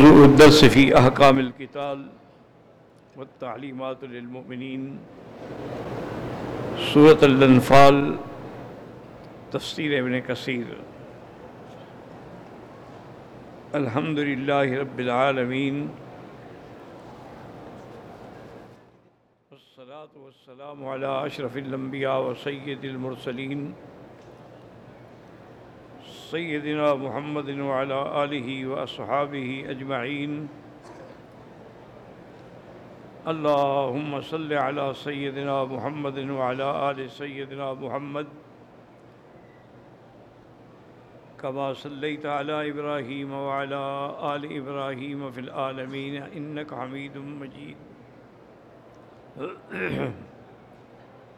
موضوع الدرس في أحكام القتال والتعليمات للمؤمنين. سورة الانفال تفسير ابن كثير. الحمد لله رب العالمين. والصلاة والسلام على أشرف الأنبياء وسيد المرسلين. سيدنا محمد وعلى آله وأصحابه أجمعين اللهم صل على سيدنا محمد وعلى آل سيدنا محمد۔ كما صليت على إبراهيم وعلى آل إبراهيم في العالمين إنك حميد مجيد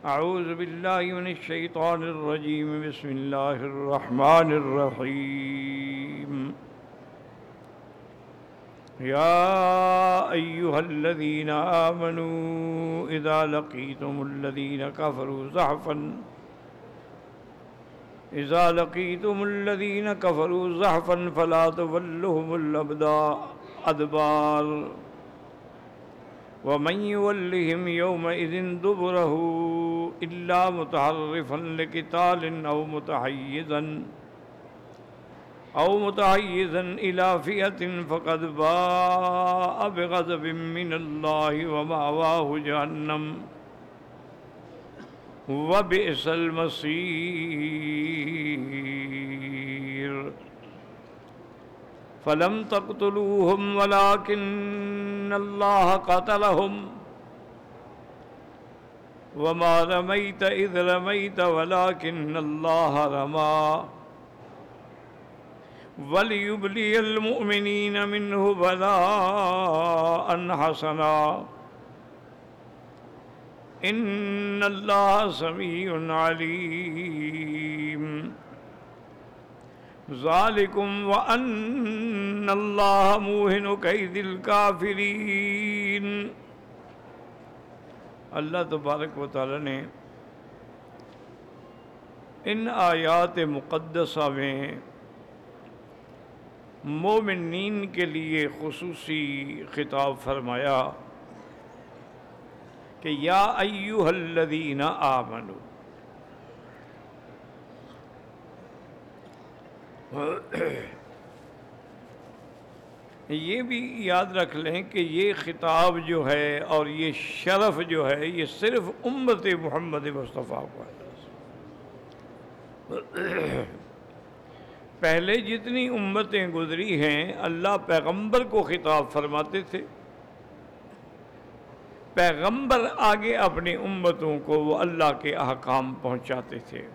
أعوذ بالله من الشيطان الرجيم. بسم الله الرحمن الرحيم. يا أيها الذين آمنوا إذا لقيتم الذين كفروا زحفا، إذا لقيتم الذين كفروا زحفا فلا تولهم الأدبار ومن يولهم يومئذ دبره إلا متحرفا لقتال أو متحيزا أو متحيزا إلى فئة فقد باء بغضب من الله ومأواه جهنم وبئس المصير فلم تقتلوهم ولكن الله قتلهم وما رميت إذ رميت ولكن الله رمى وليبلي المؤمنين منه بلاء حسنا إن الله سميع عليم ذلكم وأن الله موهن كيد الكافرين اللہ تبارک و تعالی نے ان آیات مقدسہ میں مومنین کے لیے خصوصی خطاب فرمایا کہ یا ایوہ الذین آمنو یہ بھی یاد رکھ لیں کہ یہ خطاب جو ہے اور یہ شرف جو ہے، یہ صرف امت محمد مصطفیٰ کو ہے۔ پہلے جتنی امتیں گزری ہیں، اللہ پیغمبر کو خطاب فرماتے تھے۔ پیغمبر آگے اپنی امتوں کو وہ اللہ کے احکام پہنچاتے تھے۔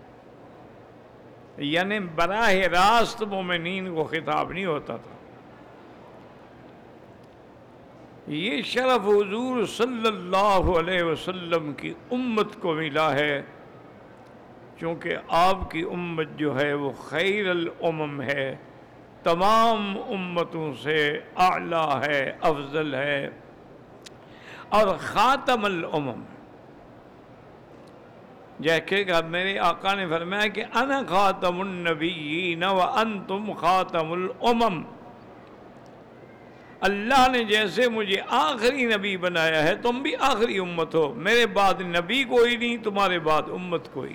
یعنی براہ راست مومنین کو خطاب نہیں ہوتا تھا۔ یہ شرف حضور صلی اللہ علیہ وسلم کی امت کو ملا ہے، چونکہ آپ کی امت جو ہے وہ خیر الامم ہے، تمام امتوں سے اعلیٰ ہے، افضل ہے۔ اور خاتم الامم جیسے کہ میرے آقا نے فرمایا کہ انا خاتم النبیین و انتم خاتم الامم۔ اللہ نے جیسے مجھے آخری نبی بنایا ہے، تم بھی آخری امت ہو۔ میرے بعد نبی کوئی نہیں، تمہارے بعد امت کوئی۔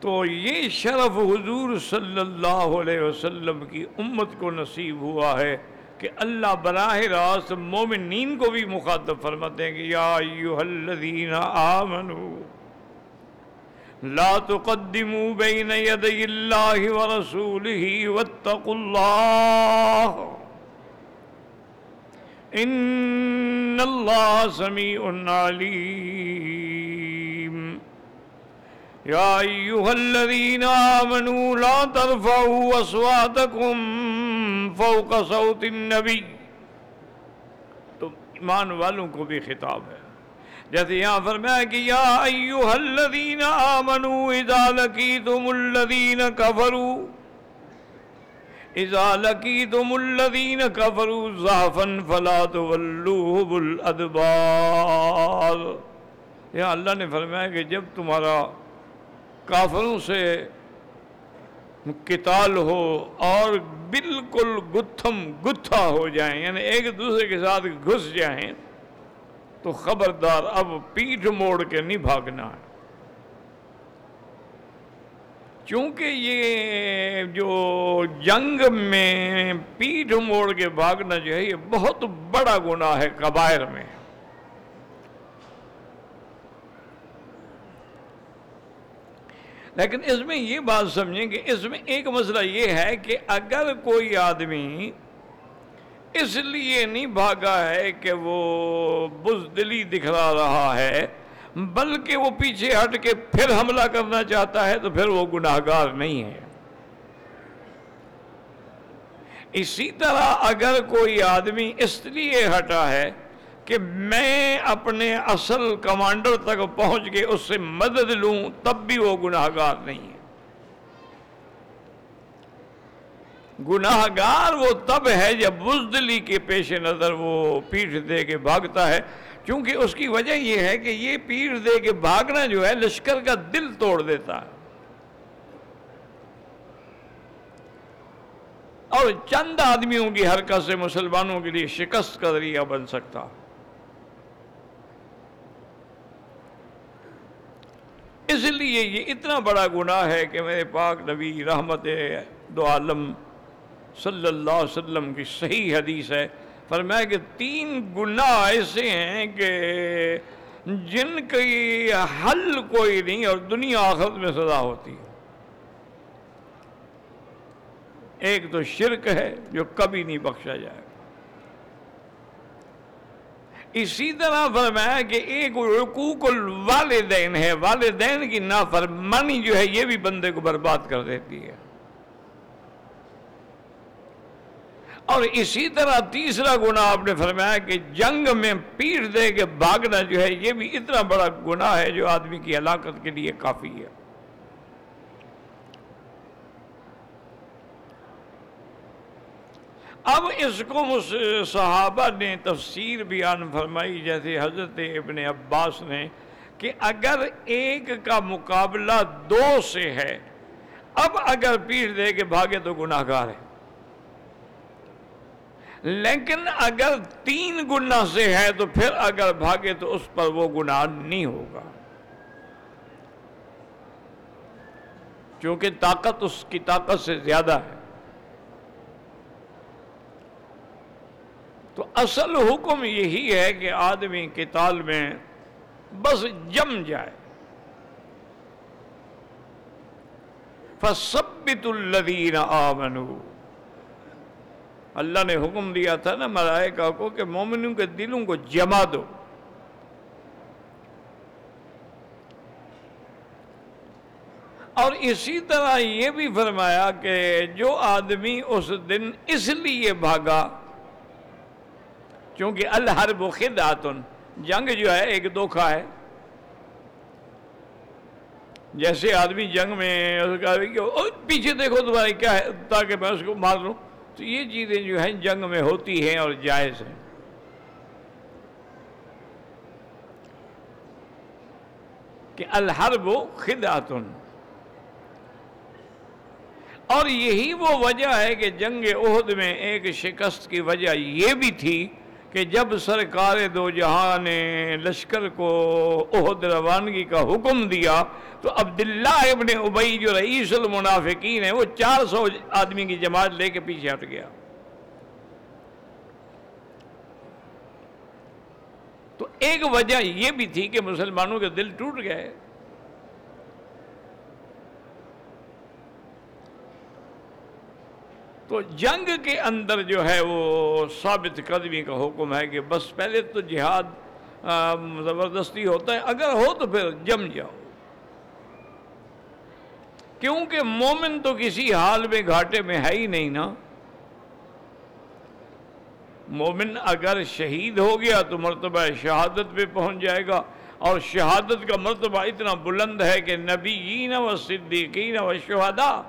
تو یہ شرف حضور صلی اللہ علیہ وسلم کی امت کو نصیب ہوا ہے۔ کہ اللہ براہ راست مومنین کو بھی مخاطب فرماتے ہیں کہ یا ایوہ الذین آمنوا لا تقدموا بین یدی اللہ ورسولہ واتقوا اللہ ان اللہ سمیع علیم یا ایوہ الذین آمنوا لا ترفعوا اصواتکم فوق صوت النبی۔ تو ایمان والوں کو بھی خطاب ہے۔ جیسے یہاں فرمایا کہ یا ایوہ الذین آمنوا اذا لکیتم الذین کفروا۔ اذا لکیتم الذین کفروا زحفا فلا تولوہم الادبار یہاں اللہ نے فرمایا کہ جب تمہارا کافروں سے کتال ہو اور بالکل گتھم گتھا ہو جائیں یعنی ایک دوسرے کے ساتھ گھس جائیں، تو خبردار اب پیٹھ موڑ کے نہیں بھاگنا ہے۔ چونکہ یہ جو جنگ میں پیٹھ موڑ کے بھاگنا جو ہے، یہ بہت بڑا گناہ ہے قبائر میں۔ لیکن اس میں یہ بات سمجھیں کہ اس میں ایک مسئلہ یہ ہے کہ اگر کوئی آدمی اس لیے نہیں بھاگا ہے کہ وہ بزدلی دکھلا رہا ہے، بلکہ وہ پیچھے ہٹ کے پھر حملہ کرنا چاہتا ہے، تو پھر وہ گناہ گار نہیں ہے۔ اسی طرح اگر کوئی آدمی اس لیے ہٹا ہے کہ میں اپنے اصل کمانڈر تک پہنچ کے اس سے مدد لوں، تب بھی وہ گناہ گار نہیں ہے۔ گناہ گار وہ تب ہے جب بزدلی کے پیش نظر وہ پیٹھ دے کے بھاگتا ہے۔ کیونکہ اس کی وجہ یہ ہے کہ یہ پیڑ دے کے بھاگنا جو ہے، لشکر کا دل توڑ دیتا۔ ہے اور چند آدمیوں کی حرکت سے مسلمانوں کے لیے شکست کا ذریعہ بن سکتا۔ اس لیے یہ اتنا بڑا گناہ ہے کہ میرے پاک نبی رحمت دو عالم صلی اللہ علیہ وسلم کی صحیح حدیث ہے۔ فرمایا کہ تین گناہ ایسے ہیں کہ جن کی حل کوئی نہیں اور دنیا آخرت میں سزا ہوتی ہے۔ ایک تو شرک ہے جو کبھی نہیں بخشا جائے۔ اسی طرح فرمایا کہ ایک رقوق الوالدین ہے۔ والدین کی نافرمانی جو ہے یہ بھی بندے کو برباد کر دیتی ہے۔ اور اسی طرح تیسرا گناہ آپ نے فرمایا کہ جنگ میں پیٹ دے کے بھاگنا جو ہے یہ بھی اتنا بڑا گناہ ہے جو آدمی کی ہلاکت کے لیے کافی ہے۔ اب اس کو صحابہ نے تفسیر بیان فرمائی، جیسے حضرت ابن عباس نے، کہ اگر ایک کا مقابلہ دو سے ہے، اب اگر پیٹ دے کے بھاگے تو گناہ گار ہے۔ لیکن اگر تین گناہ سے ہے تو پھر اگر بھاگے تو اس پر وہ گناہ نہیں ہوگا۔ کیونکہ طاقت اس کی طاقت سے زیادہ ہے۔ تو اصل حکم یہی ہے کہ آدمی کے تال میں بس جم جائے۔ فَسَبِّتُ الَّذِينَ آمَنُوا۔ اللہ نے حکم دیا تھا نا ملائکہ کو کہ مومنوں کے دلوں کو جما دو۔ اور اسی طرح یہ بھی فرمایا کہ جو آدمی اس دن اس لیے بھاگا کیونکہ الحرب خدعتن جنگ جو ہے ایک دھوکھا ہے۔ جیسے آدمی جنگ میں پیچھے دیکھو تمہاری کیا ہے تاکہ میں اس کو مار لوں۔ تو یہ چیزیں جو ہیں جنگ میں ہوتی ہیں اور جائز ہیں۔ کہ الحرب خدعتن اور یہی وہ وجہ ہے کہ جنگ عہد میں ایک شکست کی وجہ یہ بھی تھی کہ جب سرکار دو جہاں نے لشکر کو عہد روانگی کا حکم دیا، تو عبداللہ ابن ابئی جو رئیس المنافقین ہے وہ چار سو آدمی کی جماعت لے کے پیچھے ہٹ گیا۔ تو ایک وجہ یہ بھی تھی کہ مسلمانوں کے دل ٹوٹ گئے۔ تو جنگ کے اندر جو ہے وہ ثابت قدمی کا حکم ہے کہ بس پہلے تو جہاد زبردستی ہوتا ہے، اگر ہو تو پھر جم جاؤ۔ کیونکہ مومن تو کسی حال میں گھاٹے میں ہے ہی نہیں نا۔ مومن اگر شہید ہو گیا تو مرتبہ شہادت پہ پہنچ جائے گا۔ اور شہادت کا مرتبہ اتنا بلند ہے کہ نبیین و صدیقین و شہدا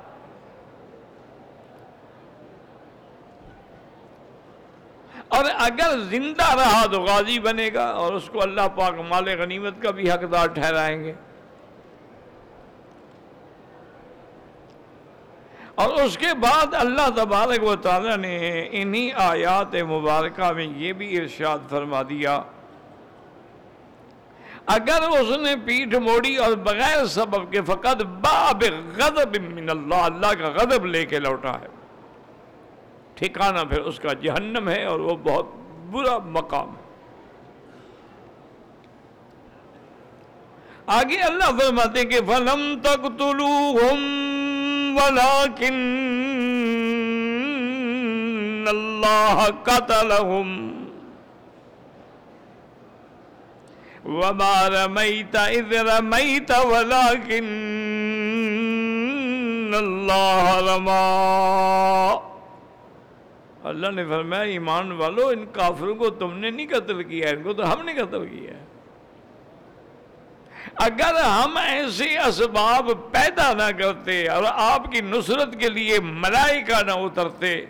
اور اگر زندہ رہا تو غازی بنے گا اور اس کو اللہ پاک مال غنیمت کا بھی حقدار ٹھہرائیں گے۔ اور اس کے بعد اللہ تبارک و تعالیٰ نے انہی آیات مبارکہ میں یہ بھی ارشاد فرما دیا، اگر اس نے پیٹھ موڑی اور بغیر سبب کے فقط باب غضب من اللہ اللہ کا غضب لے کے لوٹا ہے۔ ٹھکانہ پھر اس کا جہنم ہے اور وہ بہت برا مقام ہے۔ آگے اللہ فرماتے ہیں کہ فَلَمْ تَقْتُلُوهُمْ وَلَكِنَّ اللَّهَ قَتَلَهُمْ۔ وَمَا رَمَيْتَ إِذْ رَمَيْتَ وَلَكِنَّ اللَّهَ رَمَا اللہ نے فرمایا، ایمان والو، ان کافروں کو تم نے نہیں قتل کیا، ان کو تو ہم نے قتل کیا۔ ہے اگر ہم ایسے اسباب پیدا نہ کرتے اور آپ کی نصرت کے لیے ملائکہ نہ اترتے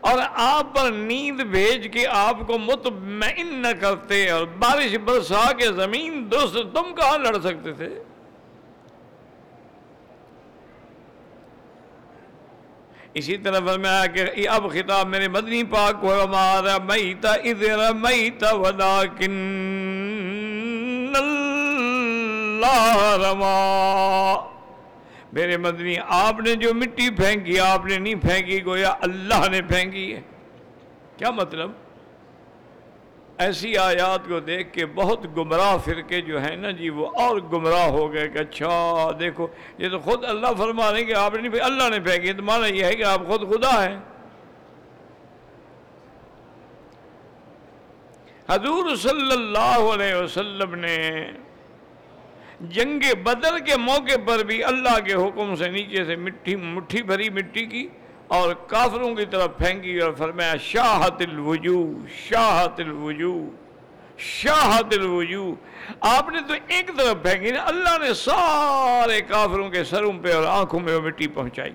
اور آپ پر نیند بھیج کے آپ کو مطمئن نہ کرتے اور بارش برسا کے زمین دوست تم کہاں لڑ سکتے تھے؟ اسی طرح فرمایا کہ اب خطاب میرے مدنی پاک کو ہمارا میتا ادھر میتا ولیکن اللہ رما۔ میرے مدنی، آپ نے جو مٹی پھینکی، آپ نے نہیں پھینکی، گویا اللہ نے پھینکی ہے۔ کیا مطلب؟ ایسی آیات کو دیکھ کے بہت گمراہ فرقے جو ہیں نا جی وہ اور گمراہ ہو گئے کہ اچھا دیکھو، یہ تو خود اللہ فرما رہے ہیں کہ آپ نے نہیں، اللہ نے پھینکی، تو مانا یہ ہے کہ آپ خود خدا ہیں۔ حضور صلی اللہ علیہ وسلم نے جنگ بدر کے موقع پر بھی اللہ کے حکم سے نیچے سے مٹھی مٹھی بھری مٹی کی اور کافروں کی طرف پھینکی اور فرمایا، شاہت الوجو شاہت الوجو شاہت الوجو آپ نے تو ایک طرف پھینکی نا، اللہ نے سارے کافروں کے سروں پہ اور آنکھوں میں وہ مٹی پہنچائی۔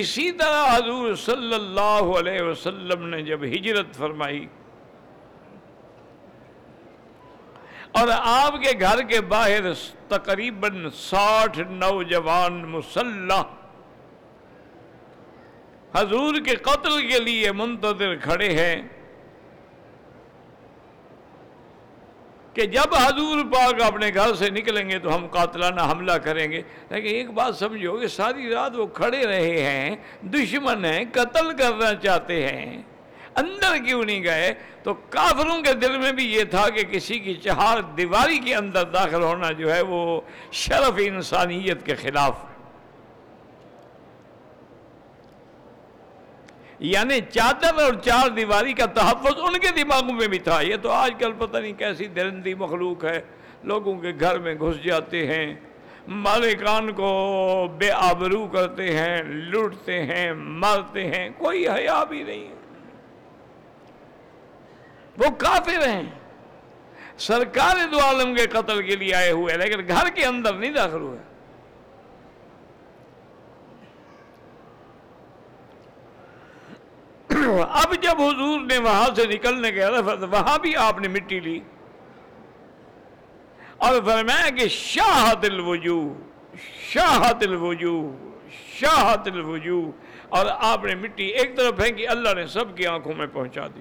اسی طرح حضور صلی اللہ علیہ وسلم نے جب ہجرت فرمائی اور آپ کے گھر کے باہر تقریباً ساٹھ نوجوان مسلح حضور کے قتل کے لیے منتظر کھڑے ہیں کہ جب حضور پاک اپنے گھر سے نکلیں گے تو ہم قاتلانہ حملہ کریں گے۔ لیکن ایک بات سمجھو کہ ساری رات وہ کھڑے رہے ہیں، دشمن ہیں، قتل کرنا چاہتے ہیں۔ اندر کیوں نہیں گئے؟ تو کافروں کے دل میں بھی یہ تھا کہ کسی کی چہار دیواری کے اندر داخل ہونا جو ہے وہ شرف انسانیت کے خلاف یعنی چادر اور چار دیواری کا تحفظ ان کے دماغوں میں بھی تھا۔ یہ تو آج کل پتہ نہیں کیسی درندی مخلوق ہے۔ لوگوں کے گھر میں گھس جاتے ہیں۔ مالکان کو بے آبرو کرتے ہیں، لوٹتے ہیں، مارتے ہیں۔ کوئی حیا بھی نہیں ہے۔ وہ کافر ہیں۔ سرکار دو عالم کے قتل کے لیے آئے ہوئے لیکن گھر کے اندر نہیں داخل ہوئے۔ اب جب حضور نے وہاں سے نکلنے کے وہاں بھی آپ نے مٹی لی۔ اور فرمایا کہ شاہت الوجو شاہت الوجو شاہت الوجو اور آپ نے مٹی ایک طرف پھینکی، اللہ نے سب کی آنکھوں میں پہنچا دی۔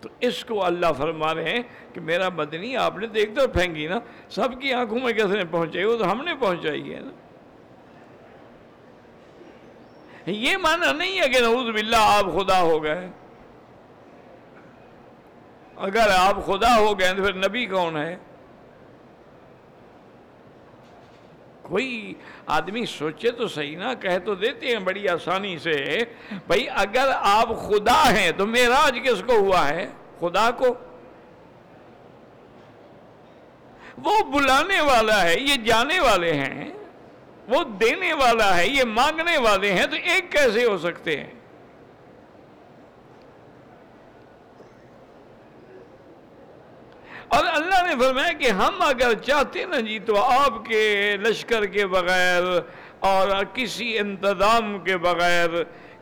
تو اس کو اللہ فرما رہے ہیں کہ میرا مدنی آپ نے دیکھ کر پھینکی نا، سب کی آنکھوں میں کیسے پہنچائی؟ وہ تو ہم نے پہنچائی ہے نا۔ یہ معنی نہیں ہے کہ نعوذ باللہ آپ خدا ہو گئے۔ اگر آپ خدا ہو گئے تو پھر نبی کون ہے؟ کوئی آدمی سوچے تو صحیح نہ کہہ تو دیتے ہیں بڑی آسانی سے بھائی اگر آپ خدا ہیں تو معراج کس کو ہوا ہے؟ خدا کو۔ وہ بلانے والا ہے، یہ جانے والے ہیں، وہ دینے والا ہے، یہ مانگنے والے ہیں، تو ایک کیسے ہو سکتے ہیں؟ اور اللہ نے فرمایا کہ ہم اگر چاہتے نا جی تو آپ کے لشکر کے بغیر اور کسی انتظام کے بغیر،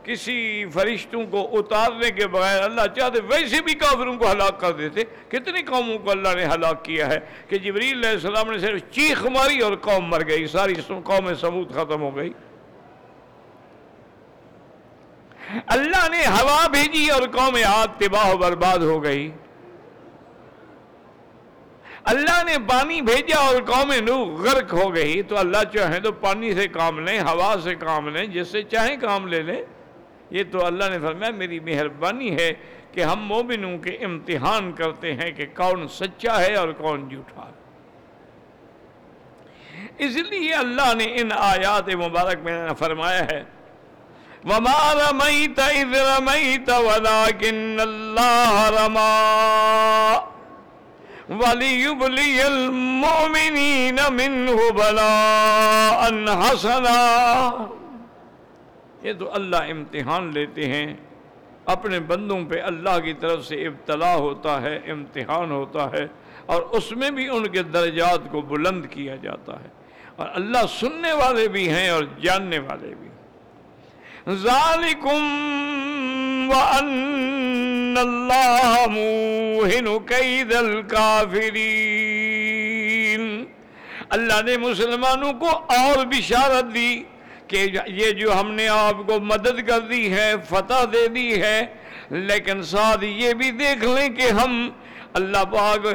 کسی فرشتوں کو اتارنے کے بغیر اللہ چاہتے، ویسے بھی کافروں کو ہلاک کر دیتے۔ کتنی قوموں کو اللہ نے ہلاک کیا ہے کہ جبریل علیہ السلام نے صرف چیخ ماری اور قوم مر گئی، ساری قوم سمود ختم ہو گئی۔ اللہ نے ہوا بھیجی اور قوم عاد تباہ و برباد ہو گئی۔ اللہ نے پانی بھیجا اور قوم نو غرق ہو گئی۔ تو اللہ چاہے تو پانی سے کام لیں، ہوا سے کام لیں، جس سے چاہیں کام لے لیں۔ یہ تو اللہ نے فرمایا، میری مہربانی ہے کہ ہم مومنوں کے امتحان کرتے ہیں کہ کون سچا ہے اور کون جھوٹا۔ ہے اس لیے اللہ نے ان آیات مبارک میں فرمایا ہے، وَمَا رَمَيْتَ إِذْ رَمَيْتَ وَلَكِنَّ اللَّهَ رَمَا وَلِيُبْلِيَ الْمُؤْمِنِينَ مِنْهُ بَلَاءً حَسَنًا۔ یہ تو اللہ امتحان لیتے ہیں۔ اپنے بندوں پہ اللہ کی طرف سے ابتلا ہوتا ہے، امتحان ہوتا ہے۔ اور اس میں بھی ان کے درجات کو بلند کیا جاتا ہے۔ اور اللہ سننے والے بھی ہیں اور جاننے والے بھی۔ ذالکم وان اللہ موہن قید الكافرین اللہ نے مسلمانوں کو اور بشارت دی کہ یہ جو ہم نے آپ کو مدد کر دی ہے، فتح دے دی ہے، لیکن ساتھ یہ بھی دیکھ لیں کہ ہم اللہ پاک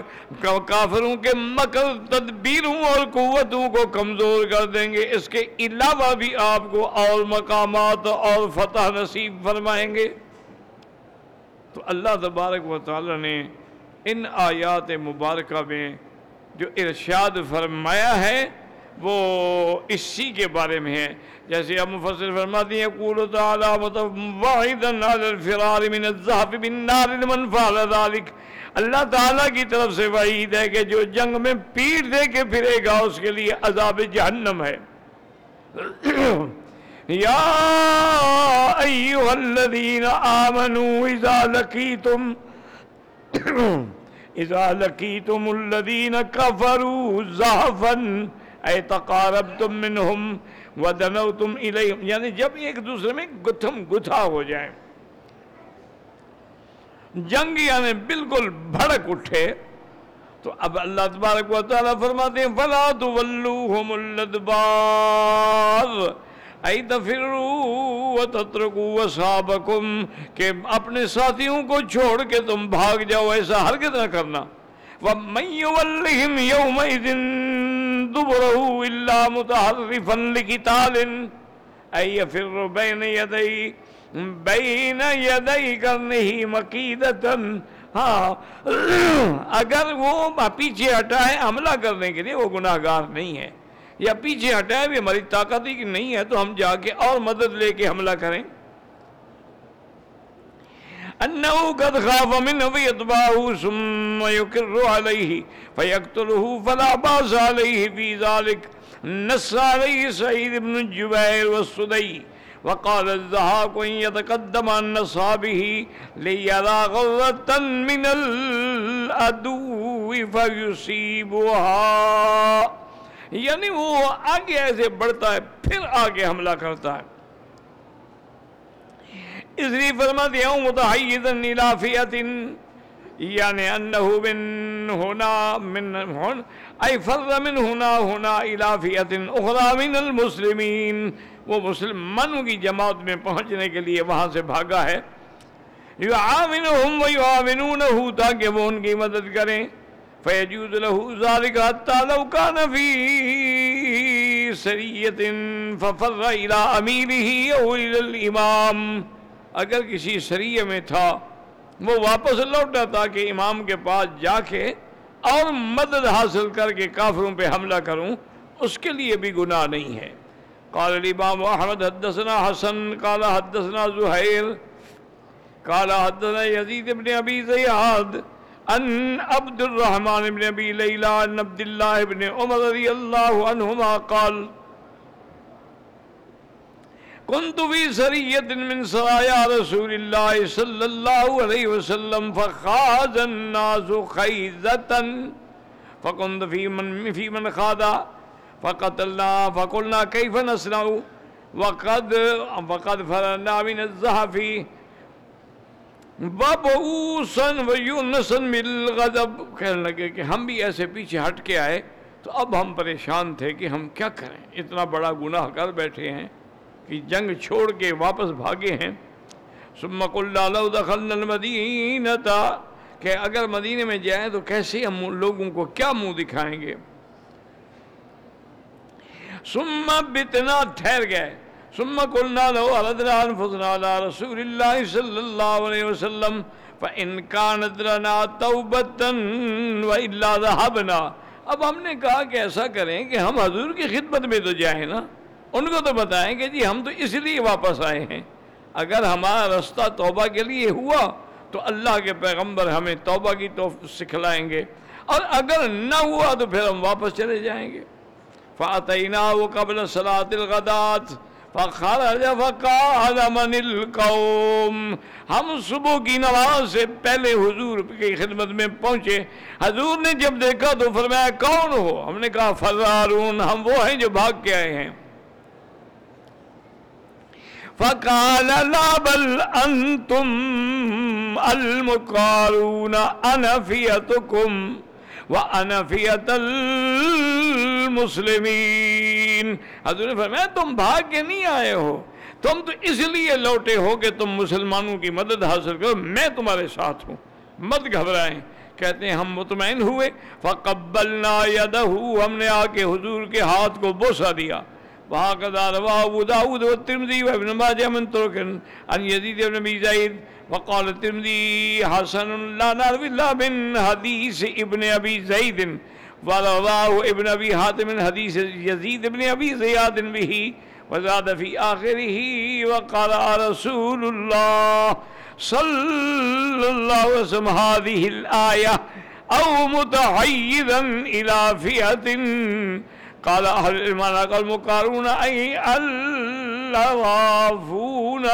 کافروں کے مکر، تدبیروں اور قوتوں کو کمزور کر دیں گے۔ اس کے علاوہ بھی آپ کو اور مقامات اور فتح نصیب فرمائیں گے۔ تو اللہ تبارک و تعالی نے ان آیات مبارکہ میں جو ارشاد فرمایا ہے، وہ اسی کے بارے میں ہے۔ جیسے اب مفسر فرماتی ہیں قول تعالی متواعدا علی الفرار من الذهب بالنار لمن فعل ذلك. اللہ تعالیٰ کی طرف سے وعید ہے کہ جو جنگ میں پیٹ دے کے پھرے گا، اس کے لیے عذاب جہنم ہے۔ یا ایوہ الذین آمنوا اذا لکیتم اذا لکیتم الذین کفروا زہفا اے تقاربتم منہم ودنوتم الیہم یعنی جب ایک دوسرے میں گتھم گتھا ہو جائیں۔ جنگ یعنی بالکل بھڑک اٹھے۔ تو اب اللہ تبارک و تعالیٰ فرماتے ہیں، فَلَا تُوَلُّوهُمُ الْلَدْبَارِ اَيْ تَفِرُوا کہ اپنے ساتھیوں کو چھوڑ کے تم بھاگ جاؤ، ایسا ہرگز نہ کرنا۔ وَمَنْ يُوَلِّهِمْ يَوْمَئِذٍ إِلَّا مُتَحَرِّفًا يَفِرُّ بَيْنَ کرنے ہی ہاں اگر وہ پیچھے ہٹا ہے حملہ کرنے کے لیے، وہ گناہ گار نہیں ہے۔ یا پیچھے ہٹا ہے بھی ہماری طاقت ہی نہیں ہے تو ہم جا کے اور مدد لے کے حملہ کریں۔ انہو قد خاف منہ ویتباہو ثم یکر علیہ فیقتلہو فلا باس علیہ فی ذالک نس علیہ سعید بن جبیر والسدئی وقال الزهاق إن يتقدم عن نصابه ليرى غرة من الأدو فيصيبها یعنی وہ آگے ایسے بڑھتا ہے، پھر آگے حملہ کرتا ہے۔ اس لیے فرما دیا ہوں متحیدن الى یعنی انہو من ہونا، من ہون، ای فر من ہونا ہونا الى فیت اخرى من المسلمین۔ وہ مسلمانوں کی جماعت میں پہنچنے کے لیے وہاں سے بھاگا ہے۔ يعاونهم ويعاونونه تاکہ وہ ان کی مدد کریں۔ فیجوز له ذلك حتى لو كان في سریة ففر الى اميره او الى الامام اگر کسی سریہ میں تھا، وہ واپس لوٹا تھا کہ امام کے پاس جا کے اور مدد حاصل کر کے کافروں پہ حملہ کروں، اس کے لیے بھی گناہ نہیں ہے۔ قال الإمام أحمد حدثنا حسن، قال حدثنا زهير قال حدثنا يزيد بن أبي زياد أن عبد الرحمن بن أبي ليلى أن عبد الله بن عمر رضي الله عنهما قال كنت في سرية من سرايا رسول الله صلى الله عليه وسلم فخاذ الناس خيزة فكنت في من, في من خاذا فقتلنا فقلنا كيف نصنع وقد وقد فرنا من الزحفی بابوسن و یونسن بالغضب کہنے لگے کہ ہم بھی ایسے پیچھے ہٹ کے آئے تو اب ہم پریشان تھے کہ ہم کیا کریں؟ اتنا بڑا گناہ کر بیٹھے ہیں کہ جنگ چھوڑ کے واپس بھاگے ہیں۔ سمک اللہ دخل المدینہ تھا کہ اگر مدینے میں جائیں تو کیسے ہم لوگوں کو کیا منہ دکھائیں گے؟ ثم بتنا ٹھہر گئے۔ ثم قلنا له اردنا انفسنا على رسول الله صلى الله عليه وسلم فان كانت لنا توبه والا ذهبنا۔ اب ہم نے کہا کہ ایسا کریں کہ ہم حضور کی خدمت میں تو جائیں نا۔ ان کو تو بتائیں کہ جی ہم تو اس لیے واپس آئے ہیں۔ اگر ہمارا رستہ توبہ کے لیے ہوا، تو اللہ کے پیغمبر ہمیں توبہ کی تو سکھلائیں گے۔ اور اگر نہ ہوا، تو پھر ہم واپس چلے جائیں گے۔ فاتینہ وہ قبل صلاۃ الغدات فخرج فقال من القوم ہم صبح کی نماز سے پہلے حضور کی خدمت میں پہنچے۔ حضور نے جب دیکھا تو فرمایا، کون ہو؟ ہم نے کہا فرارون ہم وہ ہیں جو بھاگ کے آئے ہیں۔ فقال، لا، بل انتم المقارون انفیتکم وانفیت المسلمین حضور نے فرمایا، تم بھاگ کے نہیں آئے ہو۔ تم تو اس لیے لوٹے ہو کہ تم مسلمانوں کی مدد حاصل کرو، میں تمہارے ساتھ ہوں۔ مت گھبرائیں۔ کہتے ہیں، ہم مطمئن ہوئے۔ فقبلنا یدہو ہم نے آ کے حضور کے ہاتھ کو بوسا دیا۔ وہاں رواه ابو داود والترمذي وابن ماجه من طرق عن يزيد بن ابي وقال الترمذي حسن لا نعرف إلا من حديث ابن أبي زيد ورواه ابن أبي حاتم حديث يزيد بن أبي زياد به وزاد في آخره وقال رسول الله صلى الله عليه وسلم هذه الآية أو متحيزا إلى فئة قال أهل الإيمان المقارون أي الوافون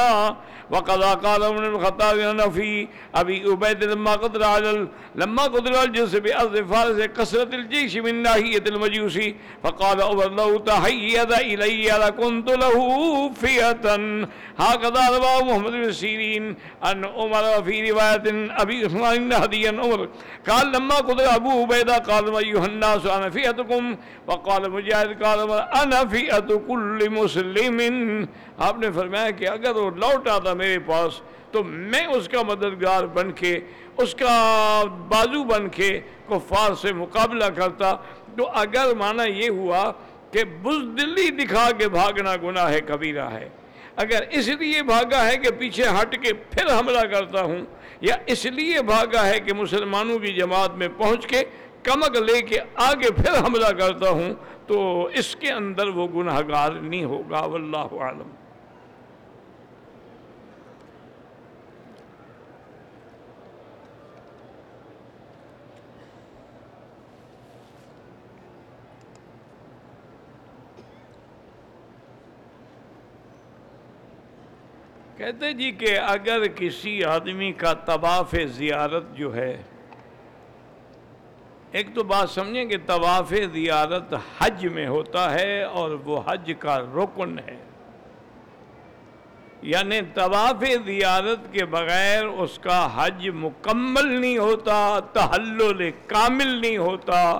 وقضى قال ابن الخطاب انه في ابي عبيد لما قدر على لما قدر الجيش بارض فارس كسرت الجيش من ناحيه المجوس فقال عمر لو تحيد الي لكنت له فئه هكذا رواه محمد بن سيرين ان عمر في روايه ابي عثمان هديا عمر قال لما قدر ابو عبيده قال ايها الناس انا فئتكم وقال مجاهد قال انا فئه كل مسلم. آپ نے فرمایا کہ اگر وہ لوٹ آتا میرے پاس، تو میں اس کا مددگار بن کے، اس کا بازو بن کے کفار سے مقابلہ کرتا۔ تو اگر مانا یہ ہوا کہ بزدلی دکھا کے بھاگنا گناہ ہے، کبیرہ ہے۔ اگر اس لیے بھاگا ہے کہ پیچھے ہٹ کے پھر حملہ کرتا ہوں، یا اس لیے بھاگا ہے کہ مسلمانوں کی جماعت میں پہنچ کے کمک لے کے آگے پھر حملہ کرتا ہوں، تو اس کے اندر وہ گناہ گار نہیں ہوگا، واللہ عالم کہتے جی کہ اگر کسی آدمی کا طواف زیارت جو ہے، ایک تو بات سمجھیں کہ طواف زیارت حج میں ہوتا ہے اور وہ حج کا رکن ہے۔ یعنی طواف زیارت کے بغیر اس کا حج مکمل نہیں ہوتا، تحلل کامل نہیں ہوتا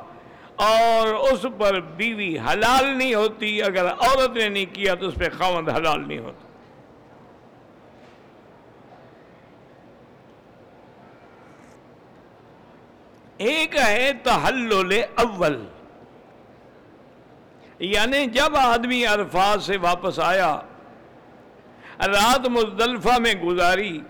اور اس پر بیوی حلال نہیں ہوتی، اگر عورت نے نہیں کیا تو اس پہ خاوند حلال نہیں ہوتا۔ ایک ہے تحلل اول۔ یعنی جب آدمی عرفات سے واپس آیا، رات مزدلفہ میں گزاری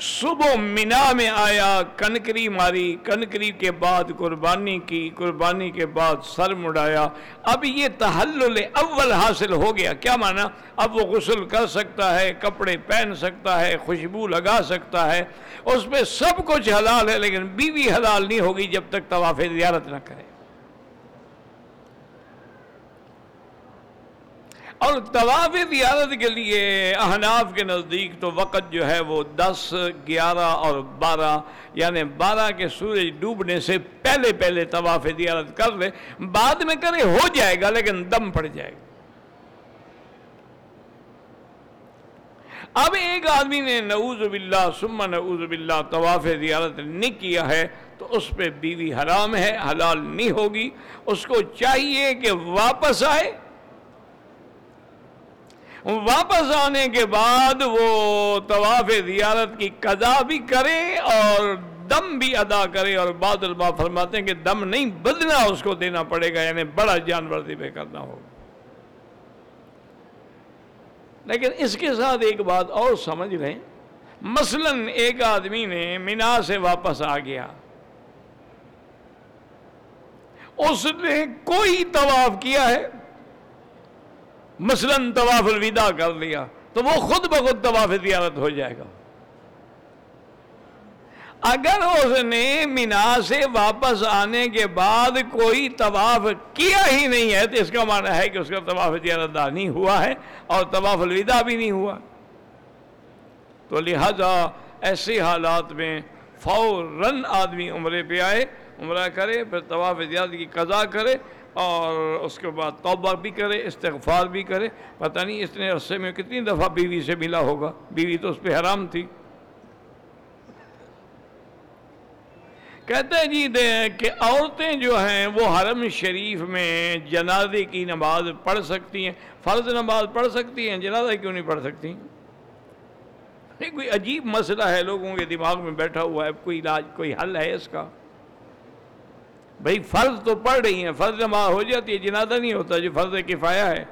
صبح منا میں آیا، کنکری ماری، کنکری کے بعد قربانی کی، قربانی کے بعد سر مڑایا۔ اب یہ تحلل اول حاصل ہو گیا۔ کیا مانا؟ اب وہ غسل کر سکتا ہے، کپڑے پہن سکتا ہے، خوشبو لگا سکتا ہے۔ اس پہ سب کچھ حلال ہے، لیکن بیوی حلال نہیں ہوگی جب تک طواف زیارت نہ کرے۔ اور طواف زیارت کے لیے احناف کے نزدیک تو وقت جو ہے وہ دس، گیارہ اور بارہ یعنی بارہ کے سورج ڈوبنے سے پہلے پہلے طواف زیارت کر لے۔ بعد میں کرے ہو جائے گا لیکن دم پڑ جائے گا۔ اب ایک آدمی نے نعوذ باللہ سمہ نعوذ باللہ طواف زیارت نہیں کیا ہے تو اس پہ بیوی حرام ہے، حلال نہیں ہوگی۔ اس کو چاہیے کہ واپس آئے۔ واپس آنے کے بعد وہ طواف زیارت کی قضا بھی کرے اور دم بھی ادا کرے اور بعد البا فرماتے ہیں کہ دم نہیں بدنا اس کو دینا پڑے گا یعنی بڑا جانور پہ کرنا ہوگا۔ لیکن اس کے ساتھ ایک بات اور سمجھ رہے مثلا ایک آدمی نے مینا سے واپس آ گیا۔ اس نے کوئی طواف کیا ہے؟ مثلا طواف الوداع کر لیا تو وہ خود بخود طواف زیارت ہو جائے گا۔ اگر اس نے مینا سے واپس آنے کے بعد کوئی طواف کیا ہی نہیں ہے تو اس کا معنی ہے کہ اس کا طواف زیارت نہیں ہوا ہے اور طواف الوداع بھی نہیں ہوا۔ تو لہذا ایسے حالات میں فوراً آدمی عمرے پہ آئے، عمرہ کرے، پھر طواف زیارت کی قضا کرے۔ اور اس کے بعد توبہ بھی کرے، استغفار بھی کرے۔ پتہ نہیں اس نے عرصے میں کتنی دفعہ بیوی سے ملا ہوگا۔ بیوی تو اس پہ حرام تھی۔ کہتے ہیں جی کہ عورتیں جو ہیں وہ حرم شریف میں جنازے کی نماز پڑھ سکتی ہیں۔ فرض نماز پڑھ سکتی ہیں، جنازہ کیوں نہیں پڑھ سکتی؟ کوئی عجیب مسئلہ ہے لوگوں کے دماغ میں بیٹھا ہوا ہے، کوئی علاج، کوئی حل ہے اس کا؟ بھائی فرض تو پڑھ رہی ہیں، فرض نماز ہو جاتی ہے، جنازہ نہیں ہوتا جو فرض کفایا ہے۔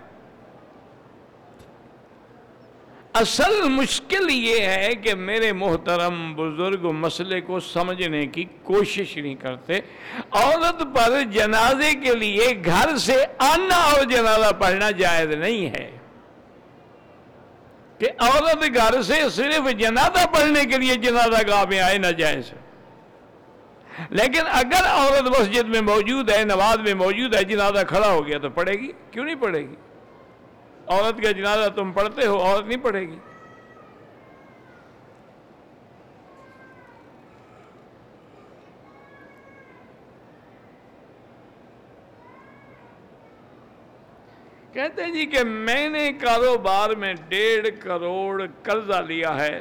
اصل مشکل یہ ہے کہ میرے محترم بزرگ مسئلے کو سمجھنے کی کوشش نہیں کرتے۔ عورت پر جنازے کے لیے گھر سے آنا اور جنازہ پڑھنا جائز نہیں ہے۔ کہ عورت گھر سے صرف جنازہ پڑھنے کے لیے جنازہ گاہ میں آئے نہ جائز لیکن اگر عورت مسجد میں موجود ہے، نماز میں موجود ہے، جنازہ کھڑا ہو گیا تو پڑھے گی؟ کیوں نہیں پڑھے گی؟ عورت کا جنازہ تم پڑھتے ہو، عورت نہیں پڑھے گی۔ کہتے ہیں جی کہ میں نے کاروبار میں ڈیڑھ کروڑ قرضہ لیا ہے۔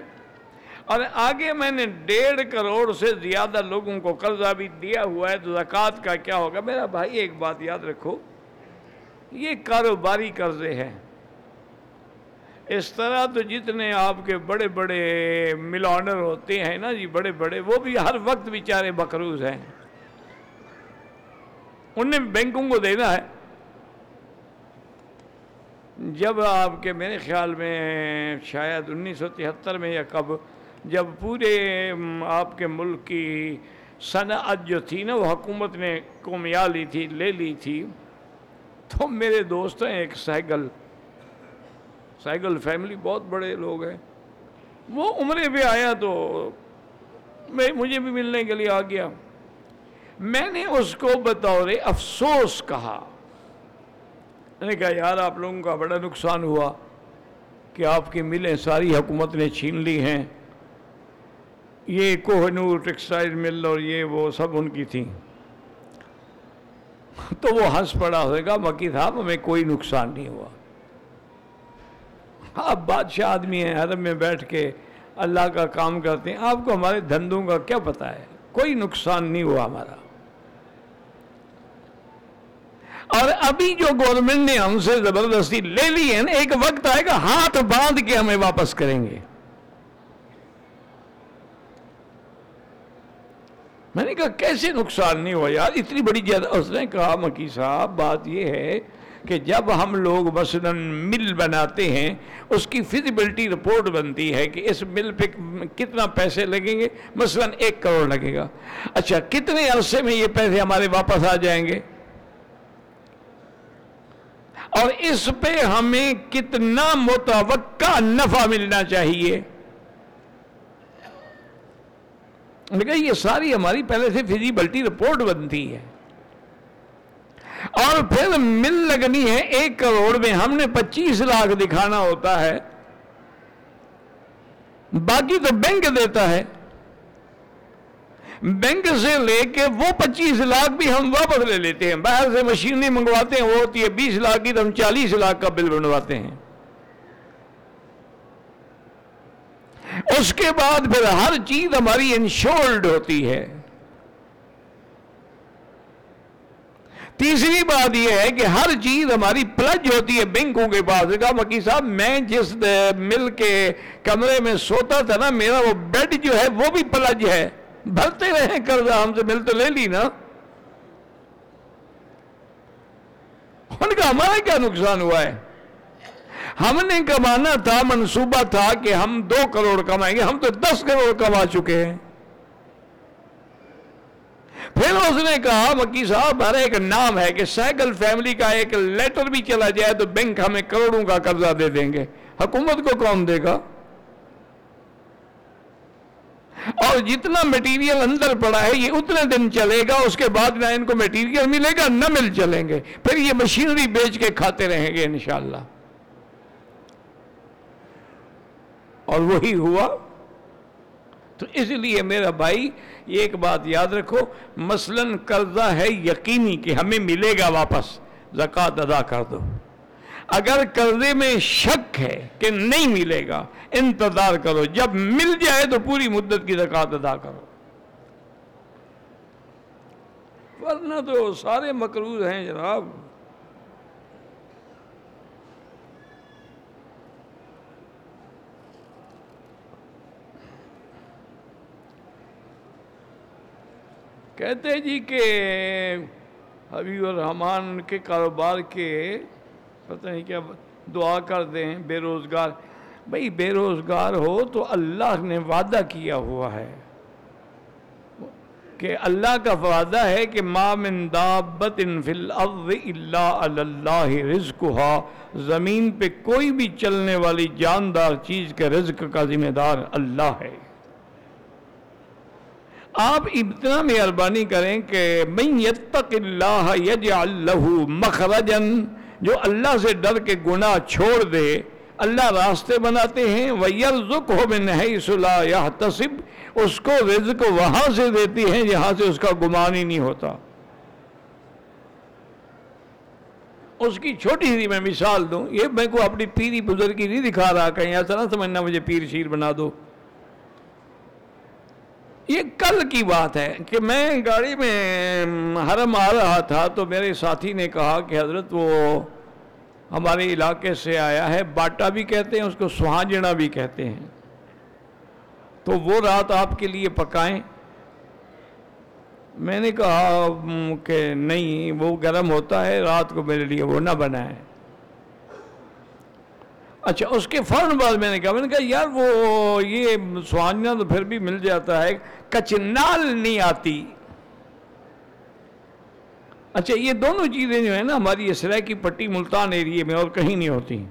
اور آگے میں نے ڈیڑھ کروڑ سے زیادہ لوگوں کو قرضہ بھی دیا ہوا ہے، تو زکوٰۃ کا کیا ہوگا؟ میرا بھائی ایک بات یاد رکھو، یہ کاروباری قرضے ہیں۔ اس طرح تو جتنے آپ کے بڑے بڑے ملانر ہوتے ہیں نا جی بڑے بڑے، وہ بھی ہر وقت بیچارے بکروز ہیں۔ انہیں بینکوں کو دینا ہے۔ جب آپ کے میرے خیال میں شاید انیس سو تہتر میں یا کب جب پورے آپ کے ملک کی صنعت جو تھی نا، وہ حکومت نے کومیا لی تھی، لے لی تھی، تو میرے دوست ہیں، ایک سائیکل سائیکل فیملی بہت بڑے لوگ ہیں۔ وہ عمرے پہ آیا تو میں، مجھے بھی ملنے کے لیے آ گیا۔ میں نے اس کو بطور افسوس کہا۔ میں نے کہا، یار، آپ لوگوں کا بڑا نقصان ہوا کہ آپ کی ملیں ساری حکومت نے چھین لی ہیں۔ یہ کوہ نور ٹیکسٹائل مل اور یہ وہ سب ان کی تھیں۔ تو وہ ہنس پڑا ہوئے گا مکی صاحب ہمیں کوئی نقصان نہیں ہوا۔ آپ بادشاہ آدمی ہیں، حرم میں بیٹھ کے اللہ کا کام کرتے ہیں۔ آپ کو ہمارے دھندوں کا کیا پتہ ہے؟ کوئی نقصان نہیں ہوا ہمارا۔ اور ابھی جو گورنمنٹ نے ہم سے زبردستی لے لی ہے نا ایک وقت آئے گا، ہاتھ باندھ کے ہمیں واپس کریں گے۔ میں نے کہا، کیسے نقصان نہیں ہوا یار؟ اتنی بڑی زیادہ اس نے کہا، مکی صاحب، بات یہ ہے کہ جب ہم لوگ مثلا مل بناتے ہیں، اس کی فیزیبلٹی رپورٹ بنتی ہے کہ اس مل پہ کتنا پیسے لگیں گے؟ مثلا ایک کروڑ لگے گا۔ اچھا کتنے عرصے میں یہ پیسے ہمارے واپس آ جائیں گے؟ اور اس پہ ہمیں کتنا متوقع نفع ملنا چاہیے؟ یہ ساری ہماری پہلے سے فزیبلٹی رپورٹ بنتی ہے۔ اور پھر مل لگنی ہے، ایک کروڑ میں ہم نے پچیس لاکھ دکھانا ہوتا ہے۔ باقی تو بینک دیتا ہے۔ بینک سے لے کے وہ پچیس لاکھ بھی ہم واپس لے لیتے ہیں۔ باہر سے مشینری منگواتے ہیں، وہ ہوتی ہے بیس لاکھ کی تو ہم چالیس لاکھ کا بل بنواتے ہیں۔ اس کے بعد پھر ہر چیز ہماری انشورڈ ہوتی ہے۔ تیسری بات یہ ہے کہ ہر چیز ہماری پلج ہوتی ہے بینکوں کے پاس۔ کہا، مکی صاحب، میں جس مل کے کمرے میں سوتا تھا نا، میرا وہ بیڈ جو ہے وہ بھی پلج ہے۔ بھرتے رہے، قرضہ ہم سے مل تو لے لی نا۔ ان کا ہمارا کیا نقصان ہوا ہے؟ ہم نے کمانا تھا، منصوبہ تھا کہ ہم دو کروڑ کمائیں گے، ہم تو دس کروڑ کما چکے ہیں۔ پھر اس نے کہا مکی صاحب، ہر ایک نام ہے کہ سائیکل فیملی کا ایک لیٹر بھی چلا جائے تو بینک ہمیں کروڑوں کا قرضہ دے دیں گے۔ حکومت کو کون دے گا؟ اور جتنا میٹیریل اندر پڑا ہے، یہ اتنے دن چلے گا، اس کے بعد نہ ان کو میٹیریل ملے گا، نہ مل چلیں گے۔ پھر یہ مشینری بیچ کے کھاتے رہیں گے انشاءاللہ۔ اور وہی ہوا۔ تو اس لیے میرا بھائی یہ ایک بات یاد رکھو، مثلا قرضہ ہے یقینی کہ ہمیں ملے گا واپس، زکوٰۃ ادا کر دو۔ اگر قرضے میں شک ہے کہ نہیں ملے گا، انتظار کرو، جب مل جائے تو پوری مدت کی زکوٰۃ ادا کرو۔ ورنہ تو سارے مقروض ہیں جناب۔ کہتے جی کہ حبیب الرحمان کے کاروبار کے پتہ نہیں کیا دعا کر دیں بے روزگار۔ بھائی بے روزگار ہو تو اللہ نے وعدہ کیا ہوا ہے۔ کہ اللہ کا وعدہ ہے کہ ما من دابت فی الارض الا اللہ رزقها زمین پہ کوئی بھی چلنے والی جاندار چیز کے رزق کا ذمہ دار اللہ ہے۔ آپ اتنا مہربانی کریں کہ من یتق اللہ یجعل له مخرجا، جو اللہ سے ڈر کے گناہ چھوڑ دے، اللہ راستے بناتے ہیں، وَيَرْزُقْهُ مِنْ حَيْسُ لَا يَحْتَسِبْ، اس کو رزق وہاں سے دیتی ہیں جہاں سے اس کا گمان ہی نہیں ہوتا۔ اس کی چھوٹی سی میں مثال دوں، یہ میں کو اپنی پیری بزرگی نہیں دکھا رہا، کہیں ایسا نہ سمجھنا مجھے پیر شیر بنا دو۔ یہ کل کی بات ہے کہ میں گاڑی میں حرم آ رہا تھا تو میرے ساتھی نے کہا کہ حضرت وہ ہمارے علاقے سے آیا ہے، باٹا بھی کہتے ہیں، اس کو سہانجنا بھی کہتے ہیں۔ تو وہ رات آپ کے لیے پکائیں۔ میں نے کہا کہ نہیں، وہ گرم ہوتا ہے، رات کو میرے لیے وہ نہ بنائیں۔ اچھا اس کے فوراً بعد میں نے کہا، میں نے کہا، یار، وہ یہ سوانجنا تو پھر بھی مل جاتا ہے کچنال نہیں آتی۔ اچھا یہ دونوں چیزیں جو ہیں نا، ہماری اسرائیل کی پٹی ملتان ایریے میں اور کہیں نہیں ہوتی۔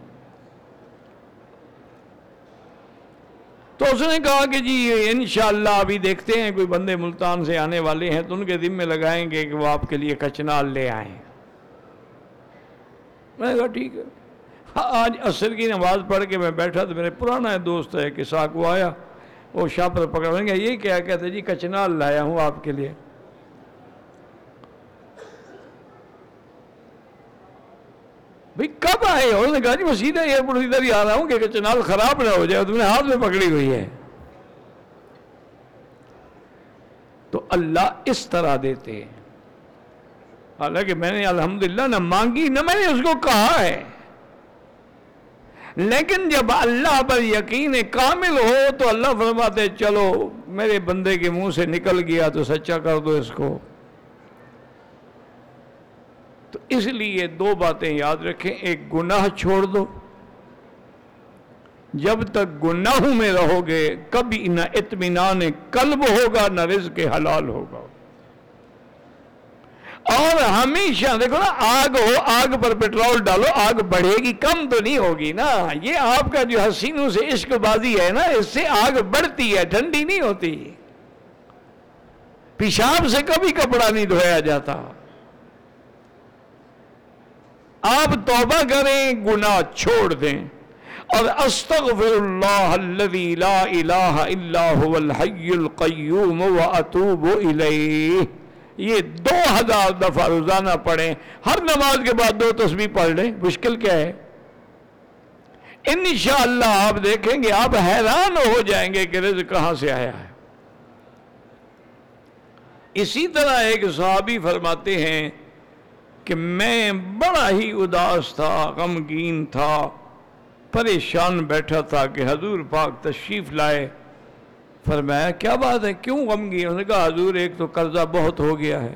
تو اس نے کہا کہ جی انشاءاللہ ابھی دیکھتے ہیں، کوئی بندے ملتان سے آنے والے ہیں تو ان کے ذمہ لگائیں گے کہ وہ آپ کے لیے کچنال لے آئیں۔ میں نے کہا، ٹھیک ہے۔ آج عصر کی نماز پڑھ کے میں بیٹھا تو میرے پرانا دوست ہے کہ ساک وہ آیا، وہ شاہ پر پکڑیں گے یہ کیا؟ کہتے جی کچنال لایا ہوں آپ کے لیے۔ بھئی، کب آئے؟ ہو نے کہا جی میں سیدھا ایئرپورٹ ادھر ہی آ رہا ہوں کہ کچنال خراب نہ ہو جائے تم نے ہاتھ میں پکڑی ہوئی ہے۔ تو اللہ اس طرح دیتے۔ ہیں حالانکہ میں نے الحمدللہ نہ مانگی، نہ میں نے اس کو کہا ہے۔ لیکن جب اللہ پر یقین کامل ہو تو اللہ فرماتے چلو، میرے بندے کے منہ سے نکل گیا تو سچا کر دو اس کو۔ تو اس لیے دو باتیں یاد رکھیں، ایک گناہ چھوڑ دو۔ جب تک گناہوں میں رہو گے، کبھی نہ اطمینان قلب ہوگا، نہ رزق حلال ہوگا۔ اور ہمیشہ دیکھو نا، آگ ہو، آگ پر پیٹرول ڈالو، آگ بڑھے گی، کم تو نہیں ہوگی نا۔ یہ آپ کا جو حسینوں سے عشق بازی ہے نا، اس سے آگ بڑھتی ہے، ٹھنڈی نہیں ہوتی۔ پیشاب سے کبھی کپڑا نہیں دھویا جاتا۔ آپ توبہ کریں، گناہ چھوڑ دیں۔ اور استغفر اللہ الذي لا الہ الا هو الحی القیوم واتوب الیہ۔ یہ دو ہزار دفعہ روزانہ پڑھیں، ہر نماز کے بعد دو تسبیح پڑھ لیں، مشکل کیا ہے؟ انشاءاللہ آپ دیکھیں گے، آپ حیران ہو جائیں گے کہ رزق کہاں سے آیا ہے۔ اسی طرح ایک صحابی فرماتے ہیں کہ میں بڑا ہی اداس تھا، غمگین تھا، پریشان بیٹھا تھا کہ حضور پاک تشریف لائے۔ فرمایا، کیا بات ہے؟ کیوں غمگین انہوں نے کہا، حضور، ایک تو قرضہ بہت ہو گیا ہے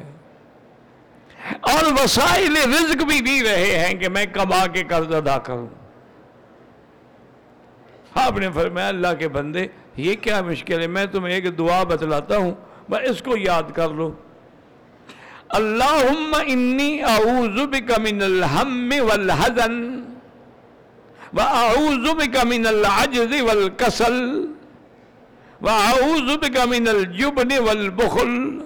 اور وسائل رزق بھی نہیں رہے ہیں کہ میں کما کے قرض ادا کروں۔ آپ نے فرمایا، اللہ کے بندے، یہ کیا مشکل ہے؟ میں تمہیں ایک دعا بتلاتا ہوں، بس اس کو یاد کر لو۔ اللہم انی اعوذ بک من الہم والحزن واعوذ بک من العجز والکسل۔ واعوذ بک من الجبن والبخل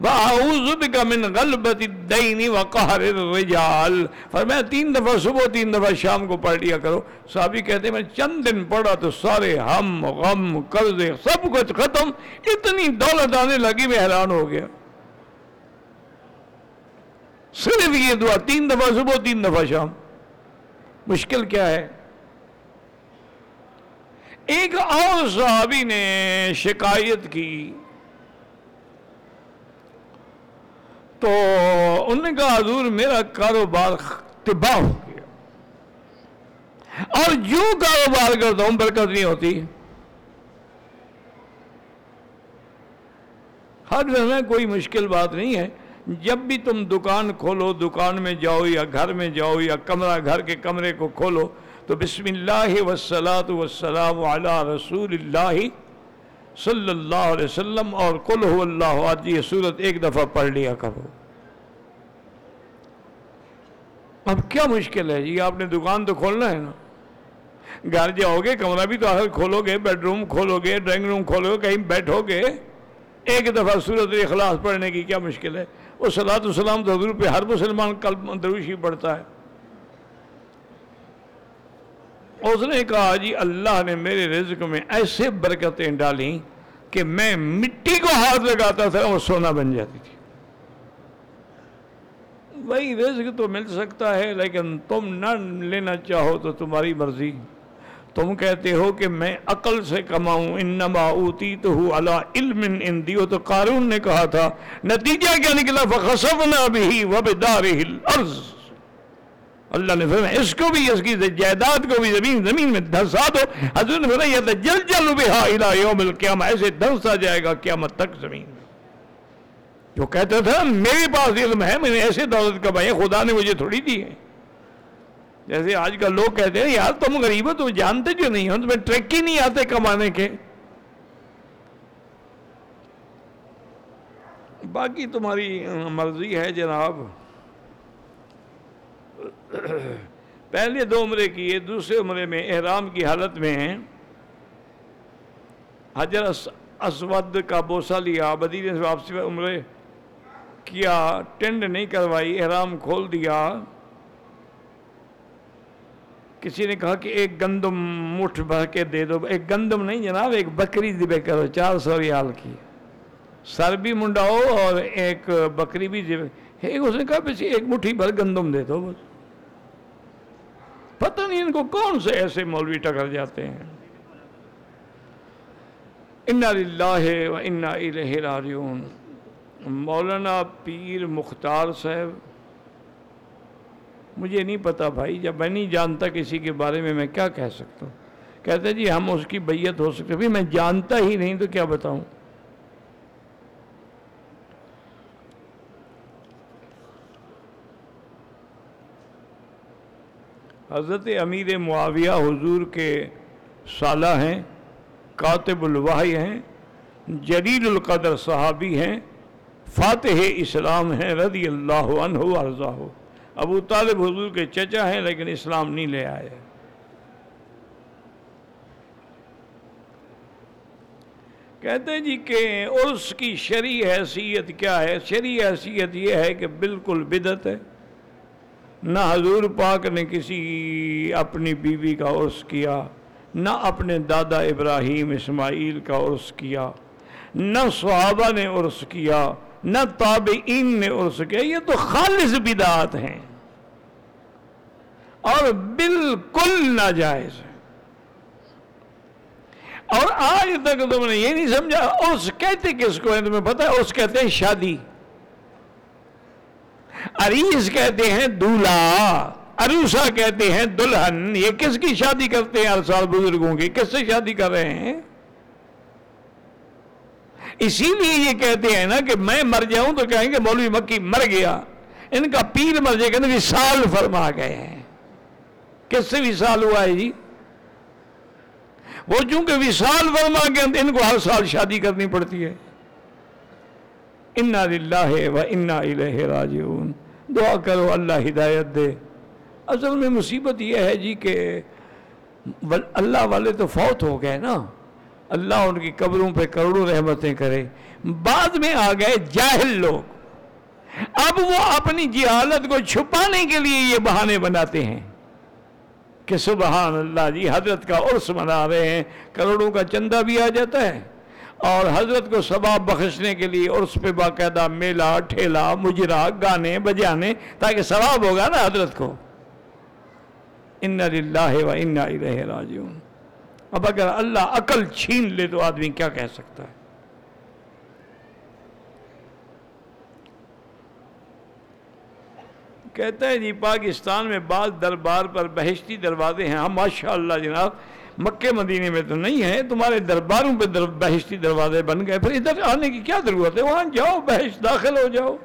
واعوذ بک من غلبت الدین وقہر الرجال فرمایا، تین دفعہ صبح، تین دفعہ شام کو پڑھ لیا کرو۔ صحابی کہتے ہیں، میں چند دن پڑھا تو سارے ہم، غم قرضے سب کچھ ختم، اتنی دولت آنے لگی، میں حیران ہو گیا۔ صرف یہ دعا، تین دفعہ صبح، تین دفعہ شام۔ مشکل کیا ہے؟ ایک اور صحابی نے شکایت کی۔ تو انہوں نے کہا، حضور، میرا کاروبار تباہ ہو گیا۔ اور جو کاروبار کرتا ہوں، برکت نہیں ہوتی۔ ہر میں کوئی مشکل بات نہیں ہے۔ جب بھی تم دکان کھولو، دکان میں جاؤ یا گھر میں جاؤ یا کمرہ، گھر کے کمرے کو کھولو تو بسم اللہ وسلاۃ وسلام علی رسول اللہ صلی اللہ علیہ وسلم اور کل ہو اللہ آج یہ صورت ایک دفعہ پڑھ لیا کرو۔ اب کیا مشکل ہے جی؟ آپ نے دکان تو کھولنا ہے نا۔ گھر جاؤ گے کمرہ بھی تو آخر کھولو گے بیڈ روم کھولو گے ڈرائنگ روم کھولو گے کہیں بیٹھو گے ایک دفعہ صورت اخلاص پڑھنے کی کیا مشکل ہے؟ وہ صلاح السلام تو حضور پہ ہر مسلمان کل دروشی پڑھتا ہے۔ اس نے کہا جی اللہ نے میرے رزق میں ایسے برکتیں ڈالیں کہ میں مٹی کو ہاتھ لگاتا تھا اور سونا بن جاتی تھی. وہی رزق تو مل سکتا ہے، لیکن تم نہ لینا چاہو تو تمہاری مرضی۔ تم کہتے ہو کہ میں عقل سے کماؤں، انما اوتی تو ہوں اللہ علم اندیو تو قارون نے کہا تھا، نتیجہ کیا نکلا؟ فخصفنا بھی وبدارہ الارض اللہ نے فرمایا، اس کو بھی، اس کی جائیداد کو بھی زمین زمین میں دھنسا دو۔ حضور نے فرمایا، یہ جل جل بہا الى یوم القیامہ، ایسے دھنسا جائے گا قیامت تک زمین جو کہتا تھا، میرے پاس علم ہے، میں نے ایسے دولت کمائی خدا نے مجھے تھوڑی دی ہے۔ جیسے آج کل لوگ کہتے ہیں، یار تم غریب ہو تم جانتے کیوں نہیں ہو؟ تمہیں ٹریک ہی نہیں آتے کمانے کے۔ باقی تمہاری مرضی ہے جناب۔ پہلے دو عمرے کیے، دوسرے عمرے میں احرام کی حالت میں ہیں۔ حجر اسود کا بوسہ لیا بدیر سے واپسی عمرے کیا، ٹینڈ نہیں کروائی، احرام کھول دیا۔ کسی نے کہا کہ ایک گندم مٹھ بھر کے دے دو۔ ایک گندم نہیں جناب، ایک بکری ذبح کرو، چار سو ریال کی۔ سر بھی منڈاؤ اور ایک بکری بھی ذبح۔ ایک اس نے کہا، بس ایک مٹھی بھر گندم دے دو بس۔ پتہ نہیں ان کو کون سے ایسے مولوی ٹکر جاتے ہیں۔ انا للہ و انا الیہ راجعون۔ مولانا پیر مختار صاحب، مجھے نہیں پتا بھائی، جب میں نہیں جانتا کسی کے بارے میں میں کیا کہہ سکتا ہوں۔ کہتے جی ہم اس کی بیعت ہو سکتے بھی میں جانتا ہی نہیں تو کیا بتاؤں؟ حضرت امیر معاویہ حضور کے سالہ ہیں، کاتب الوحی ہیں، جلیل القدر صحابی ہیں، فاتح اسلام ہیں رضی اللہ عنہ ارضا ہو ابو طالب حضور کے چچا ہیں لیکن اسلام نہیں لے آئے۔ کہتے جی کہ عرس کی شرع حیثیت کیا ہے؟ شرع حیثیت یہ ہے کہ بالکل بدت ہے۔ نہ حضور پاک نے کسی اپنی بیوی کا عرس کیا، نہ اپنے دادا ابراہیم اسماعیل کا عرس کیا، نہ صحابہ نے عرس کیا، نہ تابعین نے عرس کیا۔ یہ تو خالص بدعات ہیں۔ اور بالکل ناجائز ہے اور آج تک تم نے یہ نہیں سمجھا عرس کہتے کس کو ہے تمہیں پتا ہے عرس کہتے ہیں شادی۔ عریس کہتے ہیں دولہا عروسا کہتے ہیں دلہن، یہ کس کی شادی کرتے ہیں ہر سال بزرگوں کی؟ کس سے شادی کر رہے ہیں؟ اسی لیے یہ کہتے ہیں نا کہ میں مر جاؤں تو کہیں گے مولوی مکی مر گیا۔ ان کا پیر مر جائے کہ سال فرما گئے ہیں۔ کس سے وصال ہوا ہے جی؟ وہ چونکہ وصال فرما گئے ان کو ہر سال شادی کرنی پڑتی ہے۔ انا للہ و انا الیہ راجعون۔ دعا کرو اللہ ہدایت دے۔ اصل میں مصیبت یہ ہے جی کہ اللہ والے تو فوت ہو گئے نا۔ اللہ ان کی قبروں پہ کروڑوں رحمتیں کرے۔ بعد میں آ گئے جاہل لوگ۔ اب وہ اپنی جہالت کو چھپانے کے لیے یہ بہانے بناتے ہیں کہ سبحان اللہ جی حضرت کا عرس منا رہے ہیں، کروڑوں کا چندہ بھی آ جاتا ہے۔ اور حضرت کو ثواب بخشنے کے لیے عرس پہ باقاعدہ میلہ ٹھیلا مجرا، گانے، بجانے تاکہ ثواب ہوگا نا حضرت کو۔ ان للہ و انا الیہ راجعون۔ اب اگر اللہ عقل چھین لے تو آدمی کیا کہہ سکتا ہے؟ کہتا ہے جی پاکستان میں بعض دربار پر بہشتی دروازے ہیں۔ ہاں ماشاء اللہ جناب مکے مدینے میں تو نہیں ہے، تمہارے درباروں پہ در، بہشتی دروازے بن گئے۔ پھر ادھر آنے کی کیا ضرورت ہے؟ وہاں جاؤ، بہشت داخل ہو جاؤ۔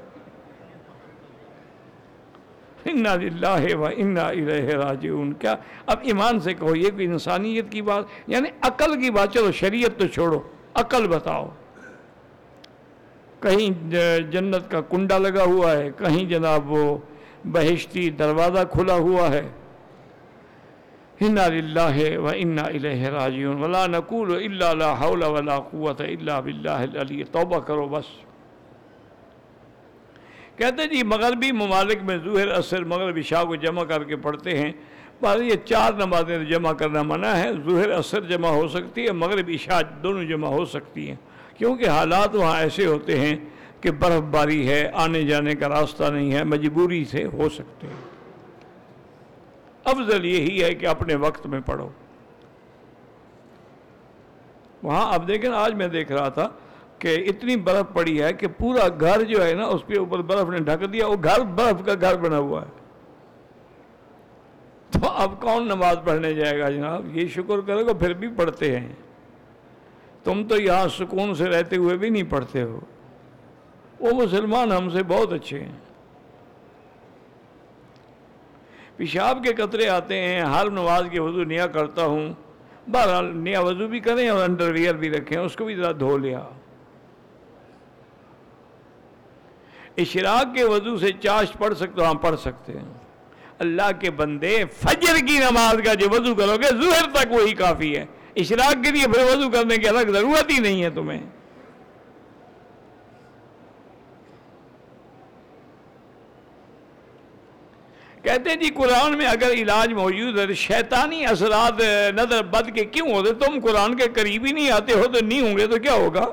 انا للہ و انا الیہ راجعون۔ کیا؟ اب ایمان سے کہو، یہ کوئی انسانیت کی بات یعنی عقل کی بات۔ چلو، شریعت تو چھوڑو، عقل بتاؤ۔ کہیں جنت کا کنڈا لگا ہوا ہے، کہیں جناب وہ بہشتی دروازہ کھلا ہوا ہے۔ انا للہ و انا الیہ راجعون ولا نقول الا لا حول ولا قوت الا باللہ العلی توبہ کرو بس. کہتے جی مغربی ممالک میں ظہر اثر مغرب، عشاء کو جمع کر کے پڑھتے ہیں بعض یہ چار نمازیں جمع کرنا منع ہے، ظہر اثر جمع ہو سکتی ہے، مغرب، عشاء دونوں جمع ہو سکتی ہیں۔ کیونکہ حالات وہاں ایسے ہوتے ہیں کہ برف باری ہے، آنے جانے کا راستہ نہیں ہے، مجبوری سے ہو سکتے ہیں۔ افضل یہی ہے کہ اپنے وقت میں پڑھو۔ وہاں اب دیکھیں، آج میں دیکھ رہا تھا کہ اتنی برف پڑی ہے کہ پورا گھر جو ہے نا، اس کے اوپر برف نے ڈھک دیا، وہ گھر برف کا گھر بنا ہوا ہے۔ تو اب کون نماز پڑھنے جائے گا جناب؟ یہ شکر کرے گا پھر بھی پڑھتے ہیں۔ تم تو یہاں سکون سے رہتے ہوئے بھی نہیں پڑھتے ہو۔ وہ مسلمان ہم سے بہت اچھے ہیں۔ پیشاب کے قطرے آتے ہیں ہر نماز کے وضو نیا کرتا ہوں۔ بہرحال نیا وضو بھی کریں اور انڈر ویئر بھی رکھیں، اس کو بھی ذرا دھو لیا۔ اشراق کے وضو سے چاش پڑھ سکتے ہاں پڑھ سکتے ہیں۔ اللہ کے بندے، فجر کی نماز کا جو وضو کرو گے، ظہر تک وہی کافی ہے۔ اشراق کے لیے پھر وضو کرنے کی الگ ضرورت ہی نہیں ہے تمہیں۔ کہتے جی قرآن میں اگر علاج موجود ہے شیطانی اثرات نظر بد کے کیوں ہوتے؟ تم قرآن کے قریب ہی نہیں آتے ہو تو نہیں ہوں گے تو کیا ہوگا؟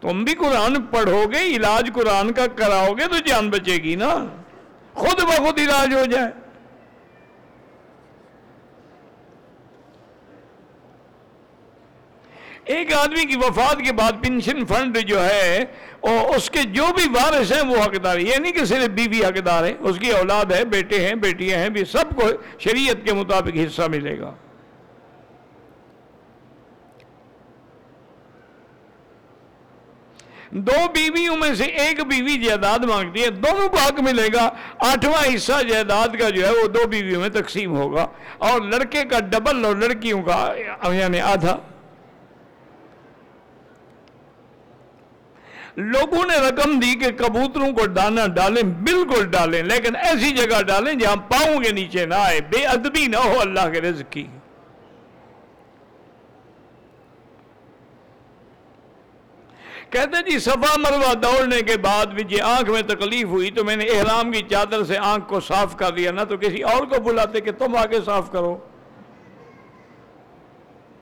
تم بھی قرآن پڑھو گے، علاج قرآن کا کراؤ گے تو جان بچے گی نا؟ خود بخود علاج ہو جائے۔ ایک آدمی کی وفات کے بعد پینشن فنڈ جو ہے اور اس کے جو بھی وارث ہیں، وہ حقدار یہ نہیں کہ صرف بیوی حقدار ہے اس کی اولاد ہے، بیٹے ہیں، بیٹیاں ہیں، بھی سب کو شریعت کے مطابق حصہ ملے گا۔ دو بیویوں میں سے ایک بیوی جائیداد مانگتی ہے، دونوں کو حق ملے گا۔ آٹھواں حصہ جائیداد کا جو ہے، وہ دو بیویوں میں تقسیم ہوگا۔ اور لڑکے کا ڈبل اور لڑکیوں کا یعنی آدھا۔ لوگوں نے رقم دی کہ کبوتروں کو دانا ڈالیں، بالکل ڈالیں، لیکن ایسی جگہ ڈالیں جہاں پاؤں کے نیچے نہ آئے۔ بے ادبی نہ ہو اللہ کے رزق کی۔ کہتے جی صفا مروا دوڑنے کے بعد بھی جی آنکھ میں تکلیف ہوئی تو میں نے احرام کی چادر سے آنکھ کو صاف کر دیا، نہ تو کسی اور کو بلاتے کہ تم آگے صاف کرو۔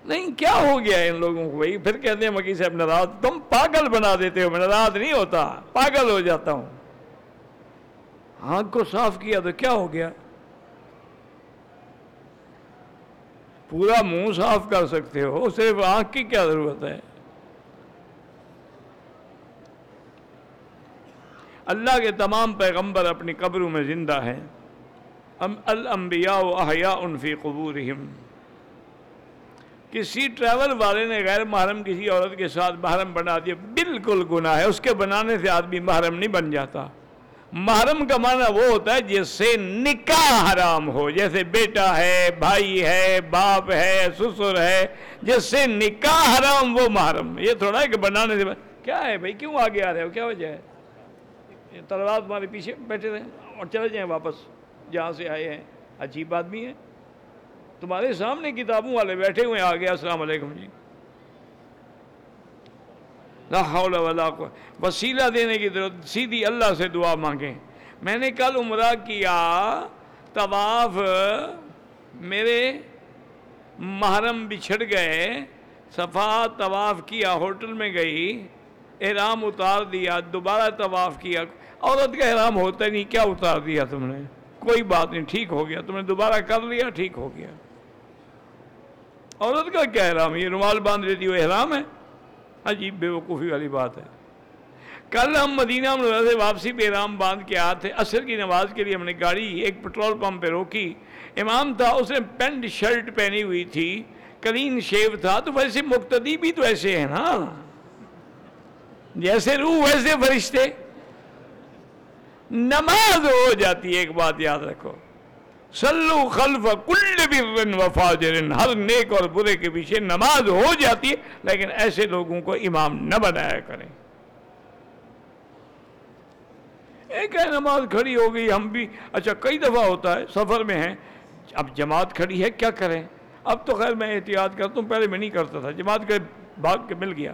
نہیں، کیا ہو گیا ان لوگوں کو بھائی؟ پھر کہتے ہیں، مکی صاحب، ناراض۔ تم پاگل بنا دیتے ہو، میں ناراض نہیں ہوتا، پاگل ہو جاتا ہوں۔ آنکھ کو صاف کیا تو کیا ہو گیا؟ پورا منہ صاف کر سکتے ہو، صرف آنکھ کی کیا ضرورت ہے؟ اللہ کے تمام پیغمبر اپنی قبروں میں زندہ ہیں۔ الانبیاء و احیاء فی قبورہم۔ کسی ٹریول والے نے غیر محرم کسی عورت کے ساتھ محرم بنا دیا، بالکل گناہ ہے۔ اس کے بنانے سے آدمی محرم نہیں بن جاتا۔ محرم کا معنی وہ ہوتا ہے جس سے نکاح حرام ہو۔ جیسے بیٹا ہے، بھائی ہے، باپ ہے، سسر ہے، جس سے نکاح حرام، وہ محرم۔ یہ تھوڑا ہے کہ بنانے سے کیا ہے بھائی؟ کیوں آگے آ رہے ہو؟ کیا وجہ ہے؟ تلوار تمہارے پیچھے بیٹھے رہے اور چلے جائیں واپس۔ جہاں سے آئے ہیں، عجیب آدمی ہے تمہارے سامنے کتابوں والے بیٹھے ہوئے آ گیا السلام علیکم جی۔ لا حول ولا وسیلہ دینے کی ضرورت، سیدھی اللہ سے دعا مانگیں۔ میں نے کل عمرہ کیا، طواف میرے محرم بچھڑ گئے۔ صفا طواف کیا، ہوٹل میں گئی، احرام اتار دیا، دوبارہ طواف کیا۔ عورت کا احرام ہوتا نہیں، کیا اتار دیا تم نے؟ کوئی بات نہیں، ٹھیک ہو گیا۔ تم نے دوبارہ کر لیا، ٹھیک ہو گیا۔ عورت کا کیا احرام یہ رومال باندھ لیتی وہ احرام ہے؟ عجیب بے وقوفی والی بات ہے۔ کل ہم مدینہ سے واپسی پہ احرام باندھ کے آتے عصر کی نماز کے لیے ہم نے گاڑی، ایک پٹرول پمپ پہ روکی۔ امام تھا، اس نے پینٹ شرٹ پہنی ہوئی تھی۔ کلین شیو تھا، تو ویسے مقتدی بھی تو ایسے ہیں نا۔ جیسے روح، ویسے فرشتے۔ نماز ہو جاتی ہے، ایک بات یاد رکھو۔ سلو خلف کل برن و فاجرن ہر نیک اور برے کے پیچھے نماز ہو جاتی ہے، لیکن ایسے لوگوں کو امام نہ بنایا کریں۔ ایک ہے نماز کھڑی ہو گئی، ہم بھی اچھا کئی دفعہ ہوتا ہے، سفر میں ہیں، اب جماعت کھڑی ہے، کیا کریں؟ اب تو خیر، میں احتیاط کرتا ہوں، پہلے میں نہیں کرتا تھا، جماعت کے بھاگ کے مل گیا۔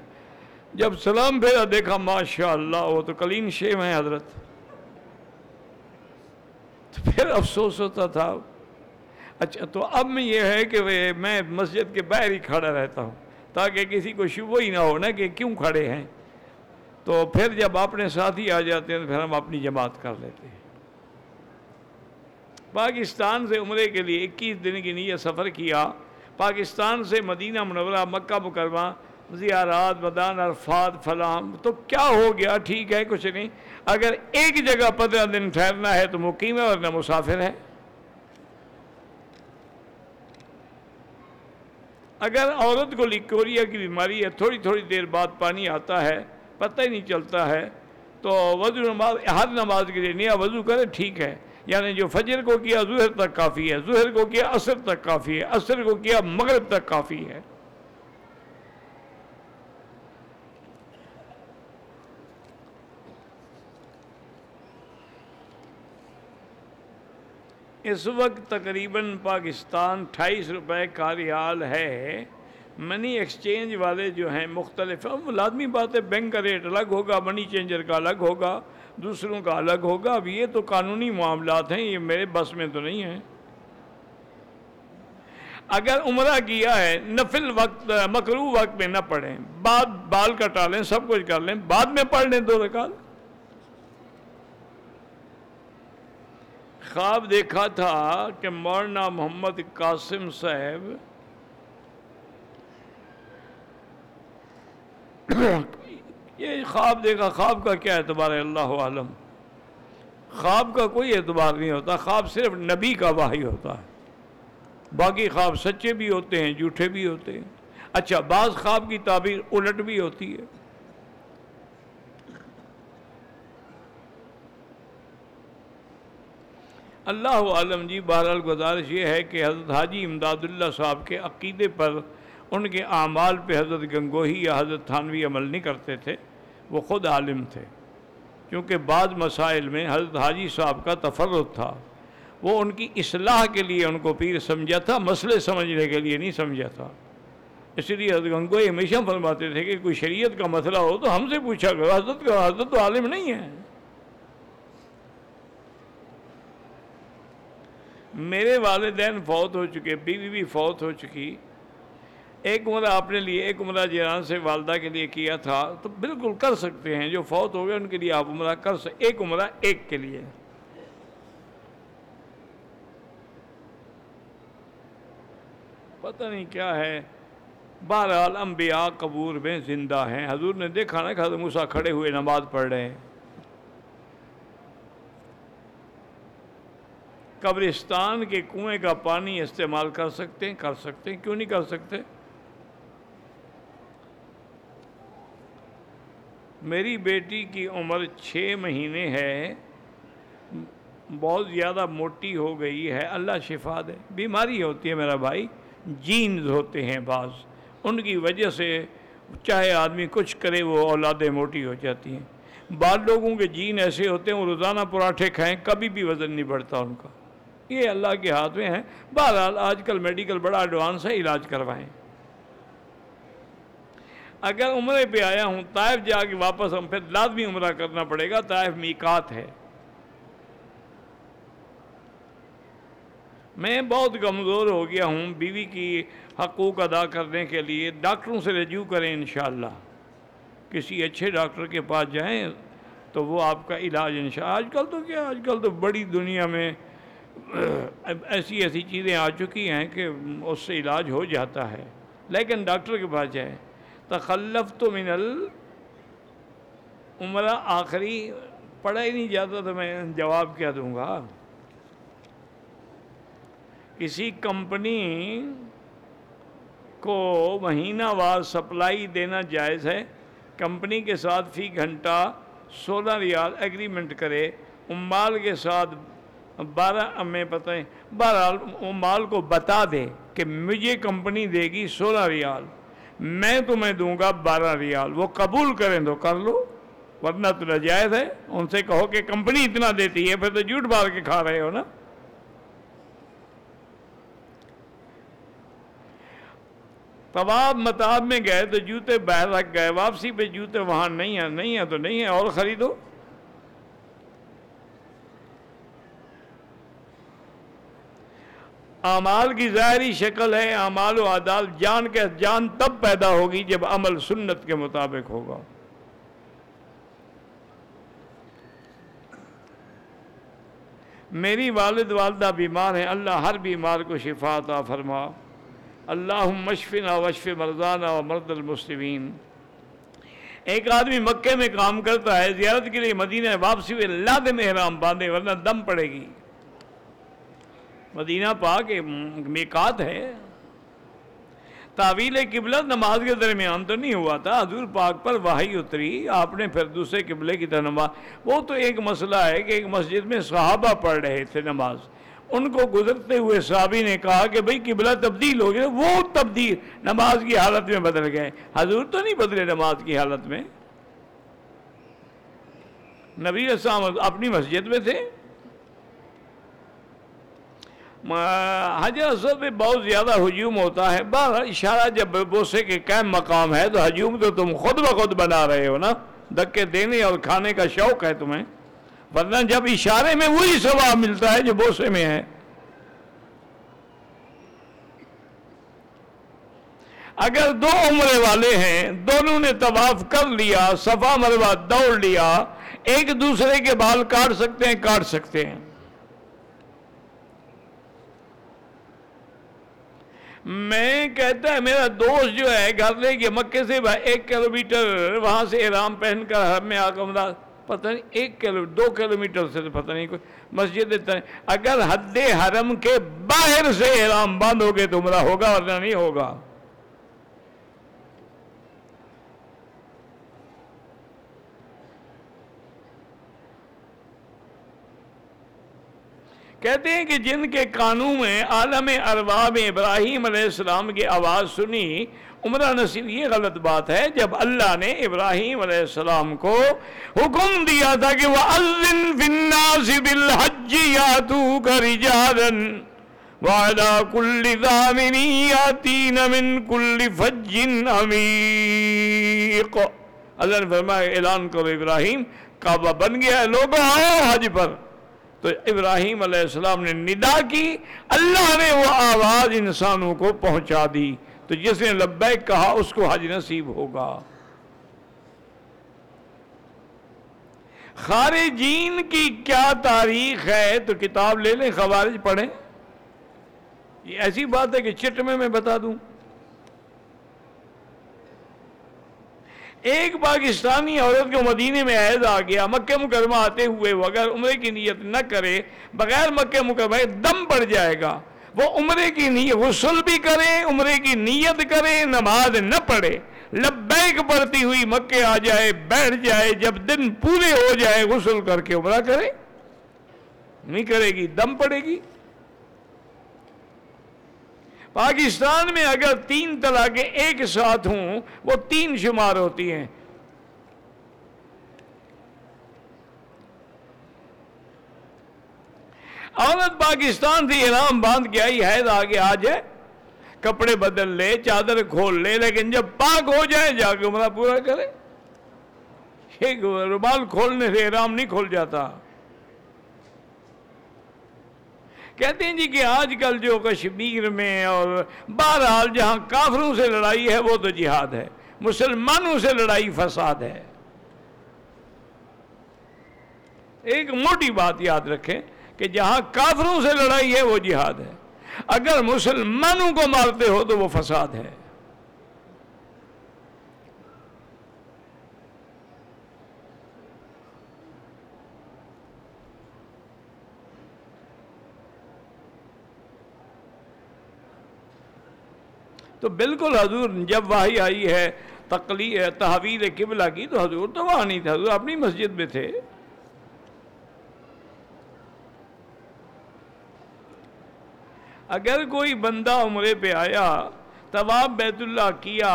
جب سلام پھیرا دیکھا ماشاء اللہ وہ تو کلین شیو ہیں، حضرت۔ تو پھر افسوس ہوتا تھا۔ اچھا تو اب میں یہ ہے کہ میں مسجد کے باہر ہی کھڑا رہتا ہوں تاکہ کسی کو شبہ ہی نہ ہو نا کہ کیوں کھڑے ہیں۔ تو پھر جب اپنے ساتھی آ جاتے ہیں تو پھر ہم اپنی جماعت کر لیتے ہیں۔ پاکستان سے عمرے کے لیے اکیس دن کی نیت سفر کیا۔ پاکستان سے مدینہ منورہ، مکہ مکرمہ، زیارات مدان عرفات فلام تو کیا ہو گیا؟ ٹھیک ہے، کچھ نہیں۔ اگر ایک جگہ پندرہ دن ٹھہرنا ہے تو مقیم ہے اور نہ مسافر ہے۔ اگر عورت کو لیکوریا کی بیماری ہے، تھوڑی تھوڑی دیر بعد پانی آتا ہے، پتہ ہی نہیں چلتا ہے، تو وضو نماز، ہر نماز کے لیے نیا وضو کرے ٹھیک ہے۔ یعنی جو فجر کو کیا، ظہر تک کافی ہے، ظہر کو کیا، عصر تک کافی ہے، عصر کو کیا، مغرب تک کافی ہے۔ اس وقت تقریباً پاکستان ٹھائیس روپے کا ریال ہے۔ منی ایکسچینج والے جو ہیں مختلف لازمی بات ہے، بینک کا ریٹ الگ ہوگا، منی چینجر کا الگ ہوگا، دوسروں کا الگ ہوگا۔ اب یہ تو قانونی معاملات ہیں، یہ میرے بس میں تو نہیں ہیں۔ اگر عمرہ کیا ہے، نفل وقت مکرو وقت میں نہ پڑھیں، بعد بال کٹا لیں، سب کچھ کر لیں، بعد میں پڑھ لیں دو رکعت۔ خواب دیکھا تھا کہ مولانا محمد قاسم صاحب یہ خواب دیکھا، خواب کا کیا اعتبار ہے؟ اللہ عالم۔ خواب کا کوئی اعتبار نہیں ہوتا، خواب صرف نبی کا واحی ہوتا ہے۔ باقی خواب سچے بھی ہوتے ہیں، جھوٹے بھی ہوتے ہیں۔ اچھا بعض خواب کی تعبیر الٹ بھی ہوتی ہے۔ اللہ عالم جی بہرحال گزارش یہ ہے کہ حضرت حاجی امداد اللہ صاحب کے عقیدے پر ان کے اعمال پہ حضرت گنگوہی یا حضرت تھانوی عمل نہیں کرتے تھے، وہ خود عالم تھے۔ کیونکہ بعض مسائل میں حضرت حاجی صاحب کا تفرد تھا۔ وہ ان کی اصلاح کے لیے ان کو پیر سمجھا تھا، مسئلے سمجھنے کے لیے نہیں سمجھا تھا۔ اس لیے حضرت گنگوئی ہمیشہ فرماتے تھے کہ کوئی شریعت کا مسئلہ ہو تو ہم سے پوچھا کرو، حضرت کا حضرت تو عالم نہیں ہے میرے والدین فوت ہو چکے، بیوی بھی فوت ہو چکی۔ ایک عمرہ اپنے لیے ایک عمرہ جیران سے والدہ کے لیے کیا تھا۔ تو بالکل کر سکتے ہیں، جو فوت ہو گئے ان کے لیے آپ عمرہ کر سکتے، ایک عمرہ ایک کے لیے۔ پتہ نہیں کیا ہے۔ بہرحال انبیاء قبور میں زندہ ہیں۔ حضور نے دیکھا نا کہ حضرت موسیٰ کھڑے ہوئے نماز پڑھ رہے ہیں۔ قبرستان کے کنویں کا پانی استعمال کر سکتے ہیں، کر سکتے ہیں، کیوں نہیں کر سکتے؟ میری بیٹی کی عمر چھ مہینے ہے، بہت زیادہ موٹی ہو گئی ہے، اللہ شفا دے۔ بیماری ہوتی ہے میرا بھائی، جینز ہوتے ہیں بعض۔ ان کی وجہ سے چاہے آدمی کچھ کرے، وہ اولادیں موٹی ہو جاتی ہیں۔ بعض لوگوں کے جین ایسے ہوتے ہیں، وہ روزانہ پراٹھے کھائیں، کبھی بھی وزن نہیں بڑھتا ان کا۔ یہ اللہ کے ہاتھ میں ہے بہرحال آج کل میڈیکل بڑا ایڈوانس ہے، علاج کروائیں۔ اگر عمرے پہ آیا ہوں، طائف جا کے واپس ہم پھر لازمی عمرہ کرنا پڑے گا۔ طائف میکات ہے۔ میں بہت کمزور ہو گیا ہوں بیوی کی حقوق ادا کرنے کے لیے۔ ڈاکٹروں سے رجوع کریں انشاءاللہ۔ کسی اچھے ڈاکٹر کے پاس جائیں تو وہ آپ کا علاج انشاءاللہ۔ آج کل تو کیا؟ آج کل تو بڑی دنیا میں ایسی ایسی چیزیں آ چکی ہیں کہ اس سے علاج ہو جاتا ہے۔ لیکن ڈاکٹر کے پاس جائیں۔ تخلف تو من عمرہ آخری پڑھا ہی نہیں جاتا تو میں جواب کیا دوں گا؟ کسی کمپنی کو مہینہ وار سپلائی دینا جائز ہے۔ کمپنی کے ساتھ فی گھنٹہ سولہ ریال ایگریمنٹ کرے۔ امال کے ساتھ بارہ میں پتہ ہے۔ بہرحال امال کو بتا دے کہ مجھے کمپنی دے گی سولہ ریال۔ میں تمہیں دوں گا بارہ ریال۔ وہ قبول کریں تو کر لو، ورنہ تو نجائز ہے۔ ان سے کہو کہ کمپنی اتنا دیتی ہے، پھر تو جھوٹ بار کے کھا رہے ہو نا۔ طواب متاب میں گئے تو جوتے باہر رکھ گئے، واپسی پہ جوتے وہاں نہیں ہیں نہیں ہیں تو نہیں ہیں، اور خریدو۔ اعمال کی ظاہری شکل ہے، اعمال و عدال جان کے جان تب پیدا ہوگی جب عمل سنت کے مطابق ہوگا۔ میری والد والدہ بیمار ہیں، اللہ ہر بیمار کو شفا عطا فرما۔ اللہ مشفنا وشف مرزانہ و مرد المسلمین۔ ایک آدمی مکے میں کام کرتا ہے، زیارت کے لیے مدینہ واپسی ہوئے لاد محرام باندھے، ورنہ دم پڑے گی۔ مدینہ پاک میکات ہے۔ تعویل قبلہ نماز کے درمیان تو نہیں ہوا تھا۔ حضور پاک پر وحی اتری۔ آپ نے پھر دوسرے قبلے کی طرح نماز۔ وہ تو ایک مسئلہ ہے کہ ایک مسجد میں صحابہ پڑھ رہے تھے نماز۔ ان کو گزرتے ہوئے صحابی نے کہا کہ بھئی قبلہ تبدیل ہو گیا، وہ تبدیل نماز کی حالت میں بدل گئے۔ حضور تو نہیں بدلے نماز کی حالت میں۔ نبی السلام اپنی مسجد میں تھے۔ حجر اسود میں بہت زیادہ ہجوم ہوتا ہے۔ بار اشارہ جب بوسے کے قائم مقام ہے تو ہجوم تو تم خود بخود بنا رہے ہو نا۔ دکے دینے اور کھانے کا شوق ہے تمہیں۔ ورنہ جب اشارے میں وہی ثواب ملتا ہے جو بوسے میں ہے۔ اگر دو عمرے والے ہیں، دونوں نے طواف کر لیا، صفا مروا دوڑ لیا، ایک دوسرے کے بال کاٹ سکتے ہیں، کاٹ سکتے ہیں۔ میں کہتا ہے میرا دوست جو ہے گھر لے کے مکے سے ایک کلو میٹر وہاں سے احرام پہن کر حرم میں آ آگمدہ پتہ نہیں، ایک کلو دو کلو میٹر سے پتہ نہیں، کوئی مسجد اگر حد حرم کے باہر سے احرام بند ہو گئے تو عمرہ ہوگا ورنہ نہیں ہوگا۔ کہتے ہیں کہ جن کے قانون میں عالم ارباب ابراہیم علیہ السلام کی آواز سنی، عمرہ نصیب، یہ غلط بات ہے، جب اللہ نے ابراہیم علیہ السلام کو حکم دیا تھا کہ وَأَذِّن فِي النَّاسِ بِالْحَجِّ يَاتُوكَ رِجَالًا وَعَلَى كُلِّ ذَامِنٍ يَاتِينَ مِن كُلِّ فَجٍّ عَمِيقٍ۔ اللہ نے فرمایا، اعلان کرو ابراہیم، کعبہ بن گیا ہے لوگوں آؤ حج پر۔ تو ابراہیم علیہ السلام نے ندا کی، اللہ نے وہ آواز انسانوں کو پہنچا دی۔ تو جس نے لبیک کہا، اس کو حج نصیب ہوگا۔ خارجین کی کیا تاریخ ہے؟ تو کتاب لے لیں، خوارج پڑھیں۔ یہ ایسی بات ہے کہ چٹ میں میں بتا دوں۔ ایک پاکستانی عورت کو مدینے میں عید آ گیا، مکہ مکرمہ آتے ہوئے وہ اگر عمرے کی نیت نہ کرے، بغیر مکہ مکرمہ دم پڑ جائے گا۔ وہ عمرے کی نیت غسل بھی کرے، عمرے کی نیت کرے، نماز نہ پڑھے۔ لبیک پڑتی ہوئی مکے آ جائے، بیٹھ جائے، جب دن پورے ہو جائے، غسل کر کے عمرہ کرے۔ نہیں کرے گی، دم پڑے گی۔ پاکستان میں اگر تین طلاقیں ایک ساتھ ہوں، وہ تین شمار ہوتی ہیں۔ عورت پاکستان سے انعام باندھ کے آئی، حید آگے آ جائے، کپڑے بدل لے، چادر کھول لے، لیکن جب پاک ہو جائے، جا کے عمرہ پورا کرے۔ رومال کھولنے سے احرام نہیں کھول جاتا۔ کہتے ہیں جی کہ آج کل جو کشمیر میں اور بہرحال جہاں کافروں سے لڑائی ہے وہ تو جہاد ہے، مسلمانوں سے لڑائی فساد ہے۔ ایک موٹی بات یاد رکھیں کہ جہاں کافروں سے لڑائی ہے وہ جہاد ہے۔ اگر مسلمانوں کو مارتے ہو تو وہ فساد ہے۔ تو بالکل حضور جب واہی آئی ہے، تقلی تحویل قبلہ کی، تو حضور تو وہاں نہیں تھا حضور اپنی مسجد میں تھے۔ اگر کوئی بندہ عمرے پہ آیا طواب بیت اللہ کیا،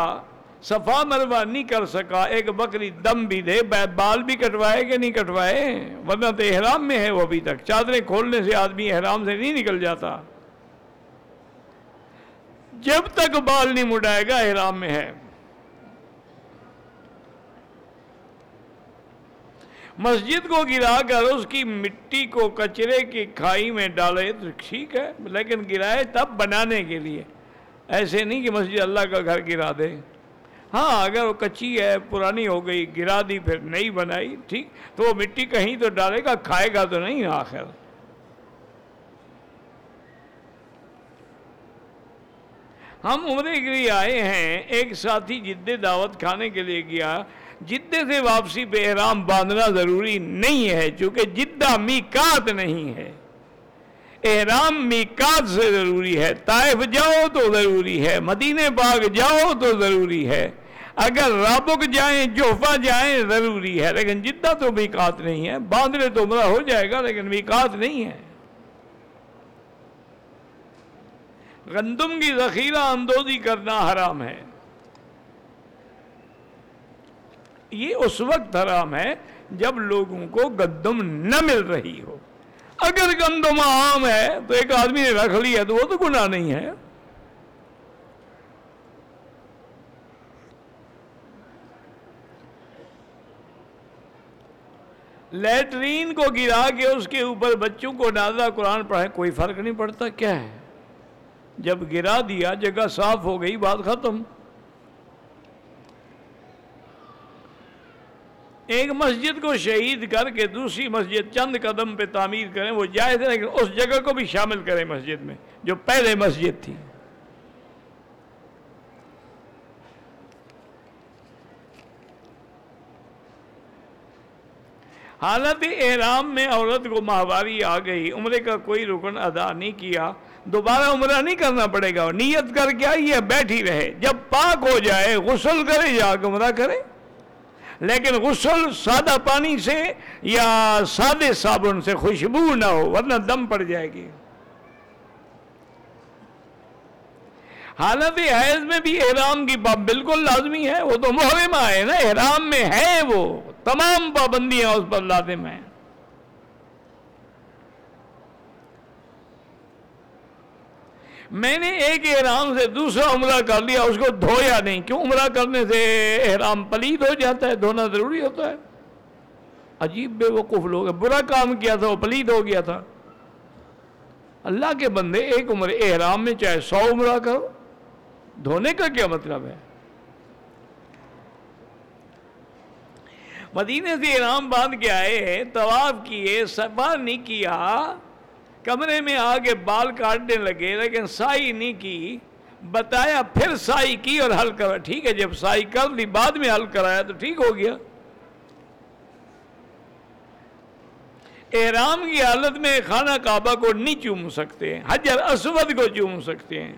صفا مروا نہیں کر سکا، ایک بکری دم بھی دے بال بھی کٹوائے کہ نہیں کٹوائے؟ ورنہ تو احرام میں ہے وہ ابھی تک۔ چادریں کھولنے سے آدمی احرام سے نہیں نکل جاتا۔ جب تک بال نہیں مڈائے گا، احرام میں ہے۔ مسجد کو گرا کر اس کی مٹی کو کچرے کی کھائی میں ڈالے تو ٹھیک ہے، لیکن گرائے تب بنانے کے لیے۔ ایسے نہیں کہ مسجد اللہ کا گھر گرا دے۔ ہاں اگر وہ کچی ہے، پرانی ہو گئی، گرا دی، پھر نہیں بنائی، ٹھیک۔ تو وہ مٹی کہیں تو ڈالے گا، کھائے گا تو نہیں، آخر۔ ہم عمرے کے لیے آئے ہیں، ایک ساتھی جدے دعوت کھانے کے لیے گیا، جدے سے واپسی پہ احرام باندھنا ضروری نہیں ہے، چونکہ جدہ میکات نہیں ہے۔ احرام میکات سے ضروری ہے، طائف جاؤ تو ضروری ہے، مدینہ باغ جاؤ تو ضروری ہے۔ اگر رابق جائیں جوفا جائیں، ضروری ہے، لیکن جدہ تو میکات نہیں ہے، باندھنے تو عمرہ ہو جائے گا، لیکن میکات نہیں ہے۔ گندم کی ذخیرہ اندوزی کرنا حرام ہے۔ یہ اس وقت حرام ہے جب لوگوں کو گندم نہ مل رہی ہو۔ اگر گندم عام ہے تو ایک آدمی نے رکھ لیا تو وہ تو گناہ نہیں ہے۔ لیٹرین کو گرا کے اس کے اوپر بچوں کو نازا قرآن پڑھائے کوئی فرق نہیں پڑتا، کیا ہے؟ جب گرا دیا، جگہ صاف ہو گئی، بات ختم۔ ایک مسجد کو شہید کر کے دوسری مسجد چند قدم پہ تعمیر کریں، وہ جائز ہے، لیکن اس جگہ کو بھی شامل کریں مسجد میں، جو پہلے مسجد تھی۔ حالت احرام میں عورت کو ماہواری آ گئی، عمرے کا کوئی رکن ادا نہیں کیا۔ دوبارہ عمرہ نہیں کرنا پڑے گا۔ نیت کر کے آئیے، بیٹھی رہے۔ جب پاک ہو جائے، غسل کرے جا کے عمرہ کرے۔ لیکن غسل سادہ پانی سے یا سادے صابن سے خوشبو نہ ہو، ورنہ دم پڑ جائے گی۔ حالت حیض میں بھی احرام کی بالکل لازمی ہے۔ وہ تو محرمہ ہے نا، احرام میں ہے وہ۔ تمام پابندیاں اس پر لازم ہیں۔ میں نے ایک احرام سے دوسرا عمرہ کر لیا، اس کو دھویا نہیں۔ کیوں عمرہ کرنے سے احرام پلید ہو جاتا ہے، دھونا ضروری ہوتا ہے۔ عجیب بے وقوف لوگ برا کام کیا تھا، وہ پلید ہو گیا تھا۔ اللہ کے بندے ایک عمر احرام میں چاہے سو عمرہ کرو۔ دھونے کا کیا مطلب ہے؟ مدینے سے احرام باندھ کے آئے طواف کیے سفر نہیں کیا۔ کمرے میں آگے بال کاٹنے لگے، لیکن سائی نہیں کی۔ بتایا، پھر سائی کی اور حل کرا۔ ٹھیک ہے، جب سائی کر لی، بعد میں حل کرایا تو ٹھیک ہو گیا۔ احرام کی حالت میں خانہ کعبہ کو نہیں چوم سکتے، حجر اسود کو چوم سکتے ہیں۔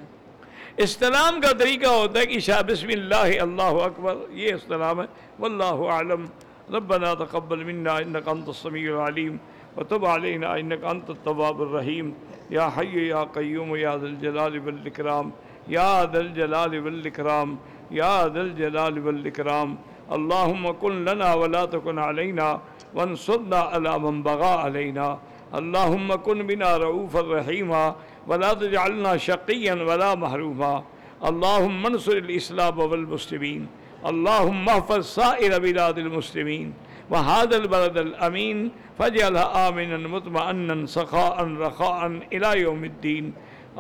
استلام کا طریقہ ہوتا ہے کہ شاہ بسم اللہ اللہ اکبر، یہ استلام ہے۔ واللہ عالم ربنا تقبل منا انك انت السميع العليم وتب علينا انك انت التواب الرحيم. يا حي يا قيوم يا ذا الجلال والاكرام يا ذا الجلال والاكرام يا ذا الجلال والاكرام اللهم كن لنا ولا تكن علينا وانصرنا على من بغى علينا. اللهم كن بنا رؤوفا رحيما. ولا تجعلنا شقيا ولا محروما. اللهم انصر الاسلام والمسلمين. اللهم احفظ سائر بلاد المسلمين. وهذا البلد الامين فاجعلها امنا مطمئنا سخاء رخاء الى يوم الدين.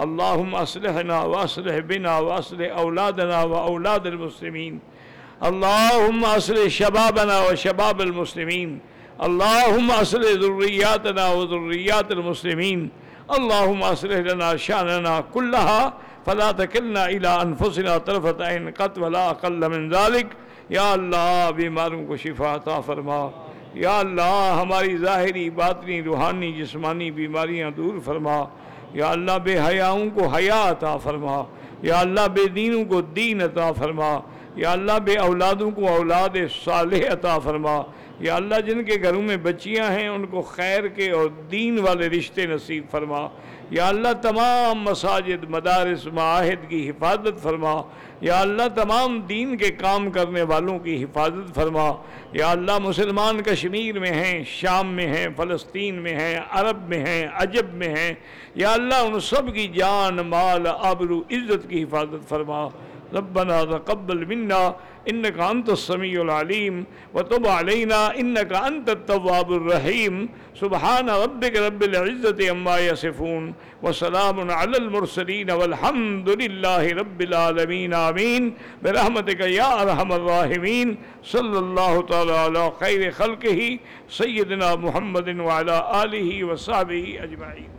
اللهم اصلحنا واصلح بنا واصلح اولادنا واولاد المسلمين. اللهم اصلح شبابنا وشباب المسلمين. اللهم اصلح ذرياتنا وذريات المسلمين. اللهم اصلح لنا شاننا كلها فلا تکلنا الى انفسنا طرفت عین قط ولا اقل من ذلك. یا اللہ بیماروں کو شفا عطا فرما۔ یا اللہ ہماری ظاہری، باطنی، روحانی، جسمانی بیماریاں دور فرما۔ یا اللہ بے حیاؤں کو حیا عطا فرما۔ یا اللہ بے دینوں کو دین عطا فرما۔ یا اللہ بے اولادوں کو اولاد صالح عطا فرما۔ یا اللہ جن کے گھروں میں بچیاں ہیں، ان کو خیر کے اور دین والے رشتے نصیب فرما۔ یا اللہ تمام مساجد، مدارس، معاہد کی حفاظت فرما۔ یا اللہ تمام دین کے کام کرنے والوں کی حفاظت فرما۔ یا اللہ مسلمان کشمیر میں ہیں، شام میں ہیں، فلسطین میں ہیں، عرب میں ہیں، عجب میں ہیں۔ یا اللہ ان سب کی جان، مال، آبرو، عزت کی حفاظت فرما۔ ربنا تقبل منا انك انت السميع العليم وتب علينا انك انت التواب الرحيم سبحان ربك رب العزه عما يصفون وسلام على المرسلين والحمد لله رب العالمين امين برحمتك يا ارحم الراحمين صلى الله تعالى على خير خلقه سيدنا محمد وعلى اله وصحبه اجمعين